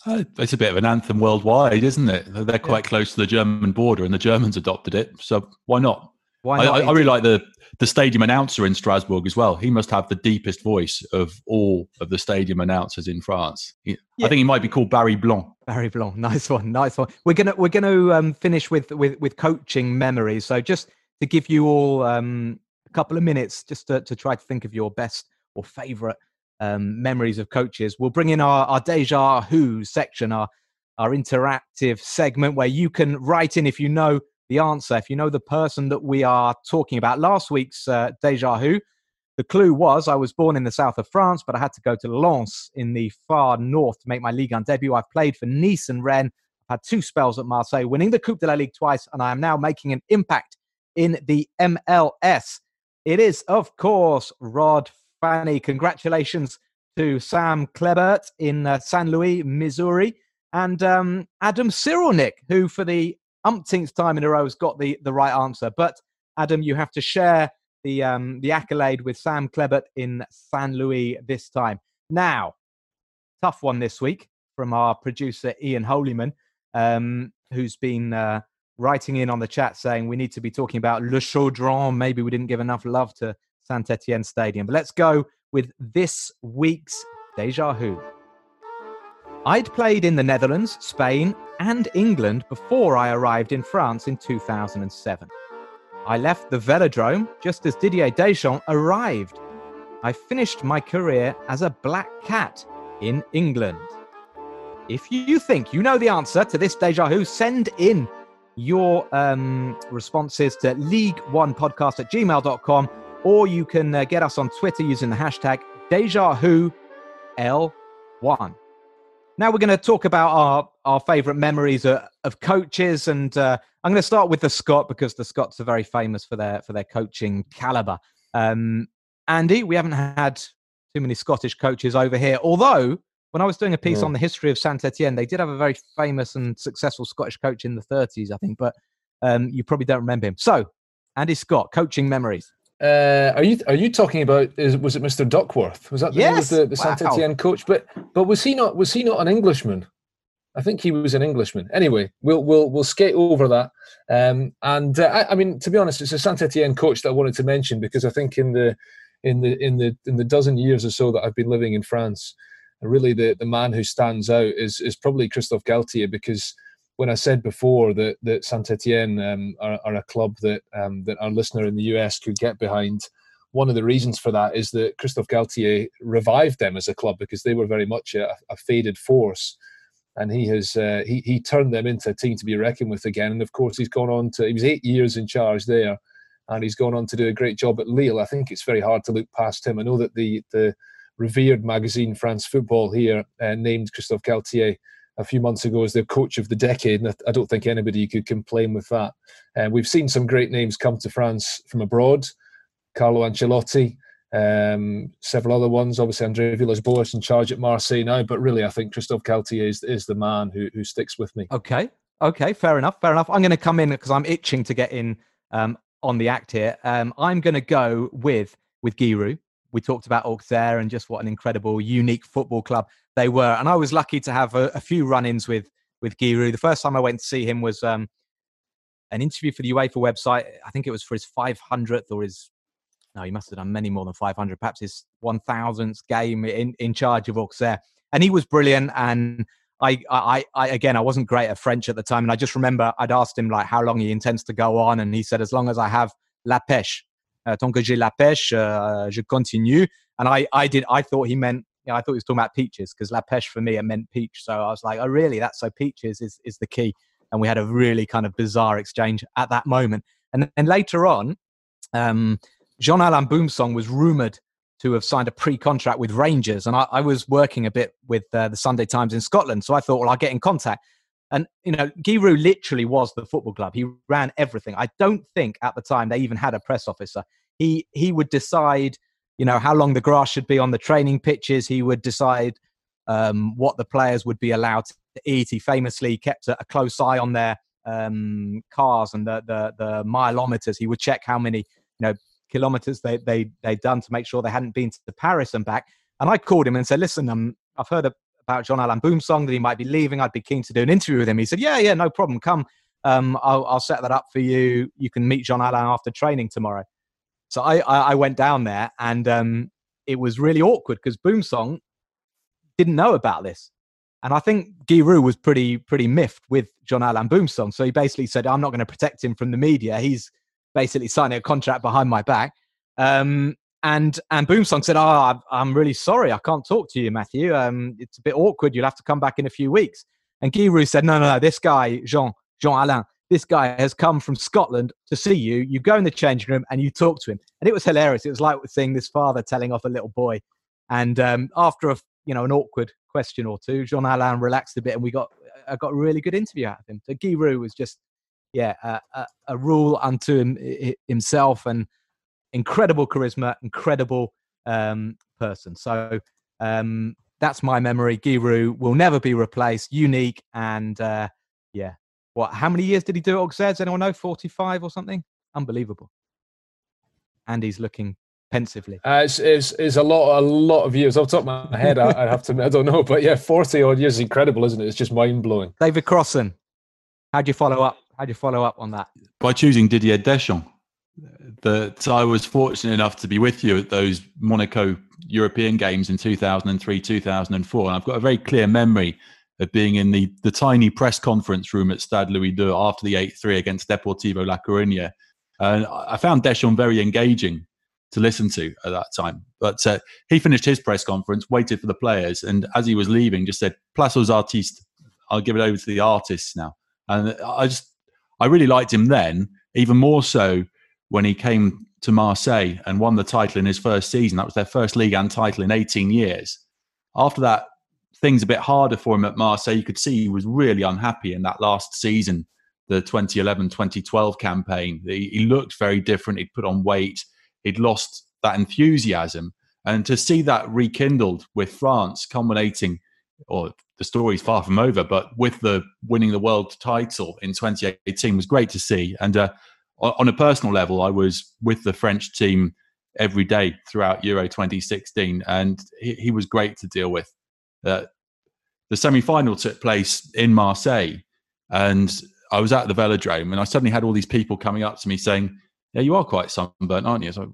Speaker 4: it's a bit of an anthem worldwide, isn't it? They're quite yeah. close to the German border, and the Germans adopted it. So why not? Why not? I, I, really like the the stadium announcer in Strasbourg as well. He must have the deepest voice of all of the stadium announcers in France. He, yeah. I think he might be called Barry Blanc.
Speaker 3: Barry Blanc, nice one, nice one. We're gonna we're gonna um, finish with with with coaching memories. So just to give you all um, a couple of minutes, just to, to try to think of your best or favorite um, memories of coaches. We'll bring in our, our deja who section, our, our interactive segment where you can write in if you know the answer, if you know the person that we are talking about. Last week's uh, deja who, the clue was I was born in the south of France, but I had to go to Lens in the far north to make my Ligue 1 debut. I've played for Nice and Rennes. I've had two spells at Marseille, winning the Coupe de la Ligue twice, and I am now making an impact in the MLS. It is, of course, Rod Fanni. Congratulations to Sam Klebert in uh, San Luis, Missouri, and um, Adam Cyrulnik, who for the umpteenth time in a row has got the, the right answer. But Adam, you have to share the um, the accolade with Sam Klebert in San Luis this time. Now, tough one this week from our producer Ian Holyman, um, who's been uh, writing in on the chat saying we need to be talking about Le Chaudron. Maybe we didn't give enough love to Saint Etienne Stadium. But let's go with this week's Deja Who. I'd played in the Netherlands, Spain, and England before I arrived in France in 2007. I left the velodrome just as Didier Deschamps arrived. I finished my career as a black cat in England. If you think you know the answer to this deja vu, send in your um, responses to league1podcast at gmail.com or you can uh, get us on Twitter using the hashtag DejaWhoL1. Now we're going to talk about our, our favorite memories of, of coaches, and uh, I'm going to start with the Scot because the Scots are very famous for their for their coaching caliber. Um, Andy, we haven't had too many Scottish coaches over here, although when I was doing a piece yeah. on the history of Saint Etienne, they did have a very famous and successful Scottish coach in the 30s, I think, but um, you probably don't remember him. So, Andy Scott, coaching memories.
Speaker 5: Uh, are you are you talking about? Is, was it Mr. Duckworth? Was that the yes. name of the, the wow. Saint Etienne coach? But but was he not was he not an Englishman? I think he was an Englishman. Anyway, we'll we'll we'll skate over that. Um, and uh, I, I, mean, to be honest, it's a Saint Etienne coach that I wanted to mention because I think in the in the in the in the dozen years or so that I've been living in France, really the the man who stands out is is probably Christophe Galtier because when I said before that that Saint Etienne um, are, are, a club that um, that our listener in the US could get behind, one of the reasons for that is that Christophe Galtier revived them as a club because they were very much a, a faded force, and he has uh, he he turned them into a team to be reckoned with again. And of course, he's gone on to he was eight years in charge there, and he's gone on to do a great job at Lille. I think it's very hard to look past him. I know that the the revered magazine France Football here uh, named Christophe Galtier a few months ago as the coach of the decade, and I don't think anybody could complain with that. And uh, we've seen some great names come to France from abroad. Carlo Ancelotti, um, several other ones. Obviously, Andre Villas-Boas in charge at Marseille now, but really, I think Christophe Galtier is, is the man who, who sticks with me.
Speaker 3: Okay, okay, fair enough, fair enough. I'm going to come in because I'm itching to get in um, on the act here. Um, I'm going to go with with Guy Roux we talked about Auxerre and just what an incredible, unique football club they were. And I was lucky to have a, a few run-ins with with Guy Roux. The first time I went to see him was um, an interview for the UEFA website. I think it was for his 500th or his no, he must have done many more than 500, perhaps his 1000th game in, in charge of Auxerre. And he was brilliant. And I, I, I, again, I wasn't great at French at the time. And I just remember I'd asked him like how long he intends to go on. And he said, as long as I have La Pêche, uh, tant que j'ai la pêche, uh, je continue. And I, I did, I thought he meant, you know, I thought he was talking about peaches because La Pêche for me, it meant peach. So I was like, oh, really? That's so peaches is, is the key. And we had a really kind of bizarre exchange at that moment. And then later on, um, Jean Alain Boumsong was rumored to have signed a pre-contract with Rangers, and I, I was working a bit with uh, the Sunday Times in Scotland, so I thought, well, I'll get in contact. And you know, Guy Roux literally was the football club. He ran everything. I don't think at the time they even had a press officer. He he would decide, you know, how long the grass should be on the training pitches. He would decide um, what the players would be allowed to eat. He famously kept a, a close eye on their um, cars and the, the the mileometers. He would check how many you know kilometers they they they'd done to make sure they hadn't been to Paris and back. And I called him and said, "Listen, um, I've heard about Jean Alain Boumsong that he might be leaving. I'd be keen to do an interview with him." He said, "Yeah, yeah, no problem. Come, um, I'll, I'll set that up for you. You can meet John Alain after training tomorrow." So I I, I went down there and um, it was really awkward because Boumsong didn't know about this. And I think Guy Roux was pretty pretty miffed with Jean Alain Boumsong. So he basically said, I'm not going to protect him from the media. He's basically signing a contract behind my back. Um, and and Boumsong said, "Oh, I'm really sorry, I can't talk to you, Matthew. Um, it's a bit awkward. You'll have to come back in a few weeks." And Guy Roux said, "No, no, no. This guy, Jean Jean Alain, this guy has come from Scotland to see you. You go in the changing room and you talk to him." And it was hilarious. It was like seeing this father telling off a little boy. And um, after a you know an awkward question or two, Jean Alain relaxed a bit, and we got I got a really good interview out of him. So Guy Roux was just yeah a, a, a rule unto him, himself and incredible charisma, incredible um, person. So um, that's my memory. Guy Roux will never be replaced. Unique and uh, yeah. What? How many years did he do at Auxerre? Does anyone know? Forty-five or something? Unbelievable. And he's looking pensively.
Speaker 5: Uh, it's, it's, it's, a lot, a lot of years. Off the top of my head, I, I have to, I don't know, but yeah, forty odd years is incredible, isn't it? It's just mind blowing.
Speaker 3: David Crossan, how do you follow up? How do you follow up on that?
Speaker 4: By choosing Didier Deschamps that I was fortunate enough to be with you at those Monaco European games in 2003, 2004. And I've got a very clear memory of being in the, the tiny press conference room at Stade Louis II after the 8 3 against Deportivo La Coruña. And I found Deschamps very engaging to listen to at that time. But uh, he finished his press conference, waited for the players, and as he was leaving, just said, Place aux artistes. I'll give it over to the artists now. And I just, I really liked him then, even more so when he came to Marseille and won the title in his first season. That was their first league and title in 18 years. After that, things a bit harder for him at Marseille. You could see he was really unhappy in that last season, the 2011 2012 campaign. He, he looked very different. He'd put on weight, he'd lost that enthusiasm. And to see that rekindled with France culminating, or the story's far from over, but with the winning the world title in 2018 was great to see. And uh, on a personal level, I was with the French team every day throughout Euro 2016, and he, he was great to deal with. Uh, the semi final took place in Marseille, and I was at the velodrome, and I suddenly had all these people coming up to me saying, Yeah, you are quite sunburnt, aren't you? So,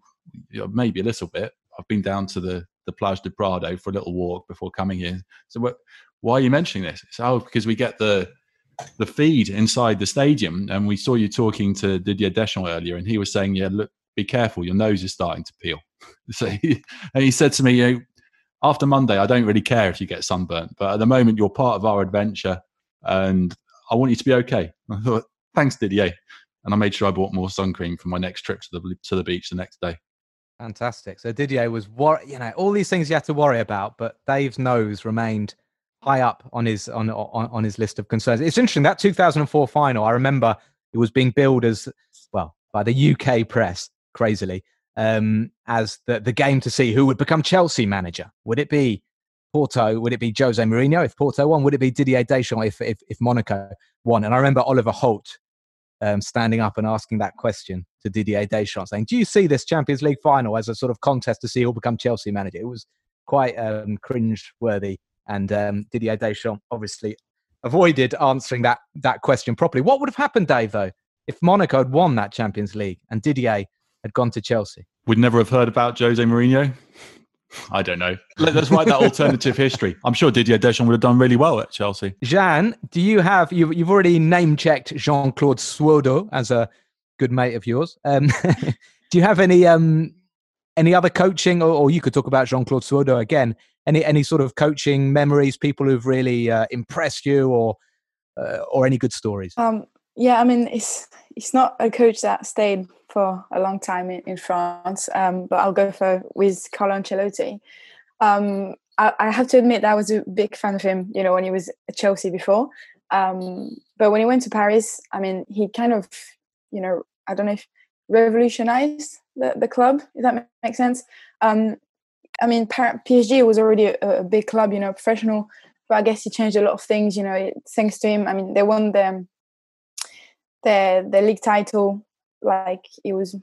Speaker 4: maybe a little bit. I've been down to the, the Plage de Prado for a little walk before coming here. So, what, why are you mentioning this? It's, oh, because we get the the feed inside the stadium, and we saw you talking to Didier Deschamps earlier, and he was saying, "Yeah, look, be careful, your nose is starting to peel." so, he, and he said to me, you know, "After Monday, I don't really care if you get sunburnt, but at the moment, you're part of our adventure, and I want you to be okay." I thought, "Thanks, Didier," and I made sure I bought more sun cream for my next trip to the to the beach the next day.
Speaker 3: Fantastic. So Didier was, wor- you know, all these things you had to worry about, but Dave's nose remained high up on his on, on on his list of concerns. It's interesting that 2004 final. I remember it was being billed as well by the UK press, crazily, um, as the the game to see who would become Chelsea manager. Would it be Porto? Would it be Jose Mourinho if Porto won? Would it be Didier Deschamps if if, if Monaco won? And I remember Oliver Holt um, standing up and asking that question to Didier Deschamps, saying, "Do you see this Champions League final as a sort of contest to see who'll become Chelsea manager?" It was quite um, cringe-worthy and um, Didier Deschamps obviously avoided answering that that question properly. What would have happened, Dave, though, if Monaco had won that Champions League and Didier had gone to Chelsea?
Speaker 4: We'd never have heard about Jose Mourinho. I don't know. Let's write that alternative history. I'm sure Didier Deschamps would have done really well at Chelsea.
Speaker 3: Jean, do you have you've, you've already name checked Jean Claude Suaudeau as a good mate of yours? Um, do you have any um, any other coaching, or, or you could talk about Jean Claude Suaudeau again. Any any sort of coaching memories, people who've really uh, impressed you, or uh, or any good stories?
Speaker 6: Um, yeah, I mean, it's it's not a coach that stayed for a long time in, in France, um, but I'll go for with Carlo Ancelotti. Um, I, I, have to admit that I was a big fan of him. You know, when he was at Chelsea before, um, but when he went to Paris, I mean, he kind of, you know, I don't know if revolutionized the, the club. If that makes sense. Um, I mean, PSG was already a, a, big club, you know, professional. But I guess he changed a lot of things, you know, thanks to him. I mean, they won the the the league title like it was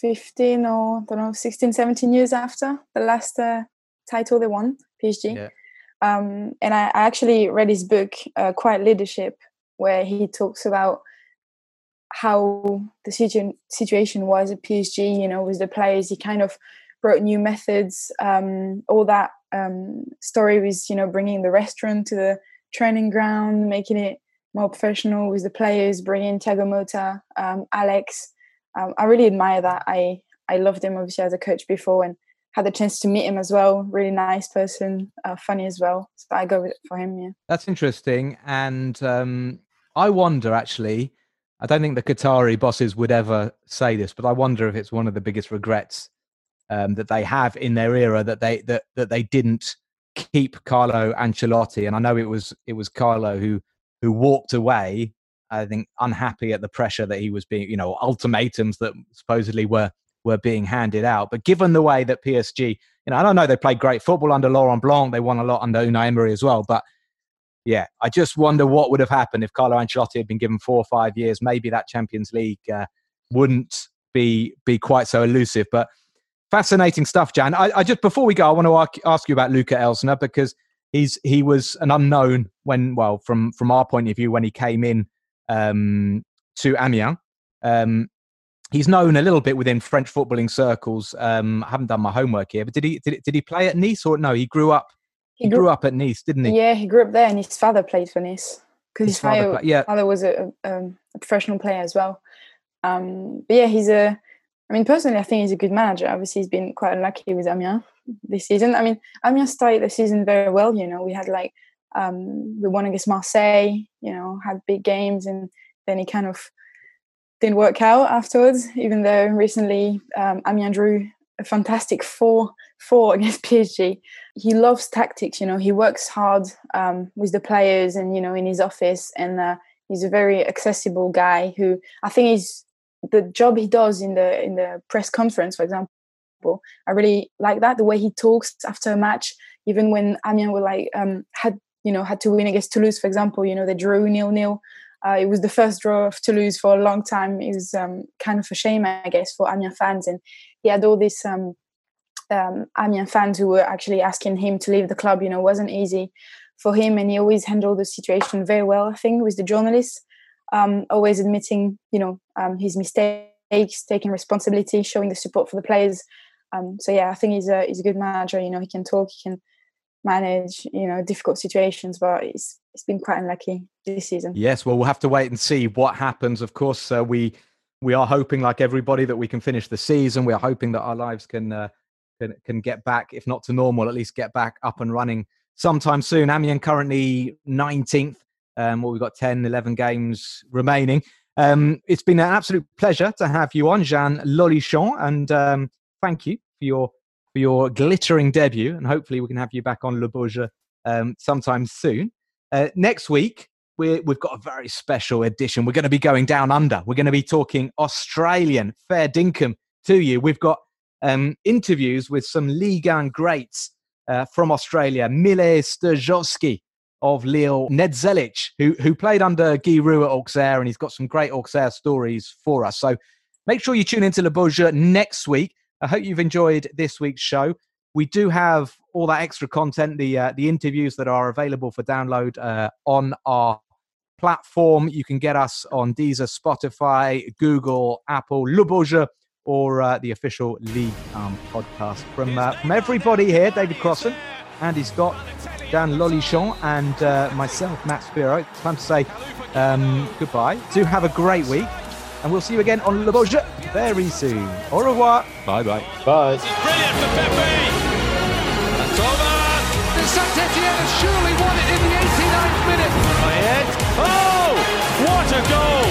Speaker 6: 15 or I don't know 16 17 years after the last uh, title they won PSG yeah. um, and I, I, actually read his book uh, Quiet Leadership where he talks about how the situ- situation was at PSG you know with the players he kind of brought new methods um, all that um, story was you know bringing the restaurant to the training ground making it more professional with the players, bringing Thiago Motta, um, Alex. Um, I really admire that. I I loved him obviously as a coach before and had the chance to meet him as well. Really nice person, uh, funny as well. So I go with it for him. Yeah,
Speaker 3: that's interesting. And um, I wonder actually. I don't think the Qatari bosses would ever say this, but I wonder if it's one of the biggest regrets um, that they have in their era that they that that they didn't keep Carlo Ancelotti. And I know it was it was Carlo who who walked away, I think, unhappy at the pressure that he was being, you know, ultimatums that supposedly were were being handed out. But given the way that PSG, you know, I don't know, they played great football under Laurent Blanc. They won a lot under Unai Emery as well. But yeah, I just wonder what would have happened if Carlo Ancelotti had been given four or five years. Maybe that Champions League uh, wouldn't be be quite so elusive. But fascinating stuff, Jan. I, I just before we go, I want to ask you about Luka Elsner because he's he was an unknown when well from from our point of view when he came in um, to Amiens. Um, he's known a little bit within French footballing circles. Um, I haven't done my homework here, but did he did, did he play at Nice or no? He grew up. He, he grew, grew, up at Nice, didn't he?
Speaker 6: Yeah, he grew up there, and his father played for Nice because his, his, father, father, yeah. father was a, a, a, professional player as well. Um, but yeah, he's a. I mean, personally, I think he's a good manager. Obviously, he's been quite unlucky with Amiens this season. I mean, Amiens started the season very well. You know, we had like um, we won against Marseille. You know, had big games, and then it kind of didn't work out afterwards. Even though recently um, Amiens drew a fantastic four four against PSG. He loves tactics. You know, he works hard um, with the players, and you know, in his office, and uh, he's a very accessible guy who I think is the job he does in the in the press conference, for example I really like that the way he talks after a match, even when Amiens were like um, had you know had to win against Toulouse, for example. You know they drew nil nil. Uh, it was the first draw of Toulouse for a long time. It was um, kind of a shame, I guess, for Amiens fans, and he had all these um, um, Amiens fans who were actually asking him to leave the club. You know, wasn't easy for him, and he always handled the situation very well. I think with the journalists, um, always admitting, you know, um, his mistakes, taking responsibility, showing the support for the players. Um, so yeah, I think he's a he's a good manager. You know, he can talk, he can manage, you know, difficult situations, but he's it's been quite unlucky this season.
Speaker 3: Yes, well, we'll have to wait and see what happens. Of course, uh, we we are hoping, like everybody, that we can finish the season. We are hoping that our lives can uh, can can get back, if not to normal, at least get back up and running sometime soon. Amiens currently 19th. Um, well, we've got 10, 11 games remaining. Um, it's been an absolute pleasure to have you on, Jean Lollichon, and um, thank you for your for your glittering debut, and hopefully we can have you back on Le Jeu um, sometime soon. Uh, next week, we have got a very special edition. We're going to be going down under. We're going to be talking Australian. Fair dinkum to you. We've got um, interviews with some Ligue 1 greats uh, from Australia. Mile Sterjovski of Lille, Ned Zelic, who, who played under Guy Roux at Auxerre, and he's got some great Auxerre stories for us. So make sure you tune into Le Jeu next week. I hope you've enjoyed this week's show. We do have all that extra content, the uh, the interviews that are available for download uh, on our platform. You can get us on Deezer, Spotify, Google, Apple, Le Jeu, or uh, the official League um, podcast. From uh, from everybody here, David Crossan, Andy Scott, Dan Lollichon, and uh, myself, Matt Spiro. Time to say um, goodbye. Do have a great week, and we'll see you again on Le Beau Jeu very soon. Au revoir.
Speaker 4: Bye bye.
Speaker 5: Bye.
Speaker 1: This is brilliant for Pepe. That's over.
Speaker 2: The Saint Etienne surely won it in the 89th minute. Oh, what a goal!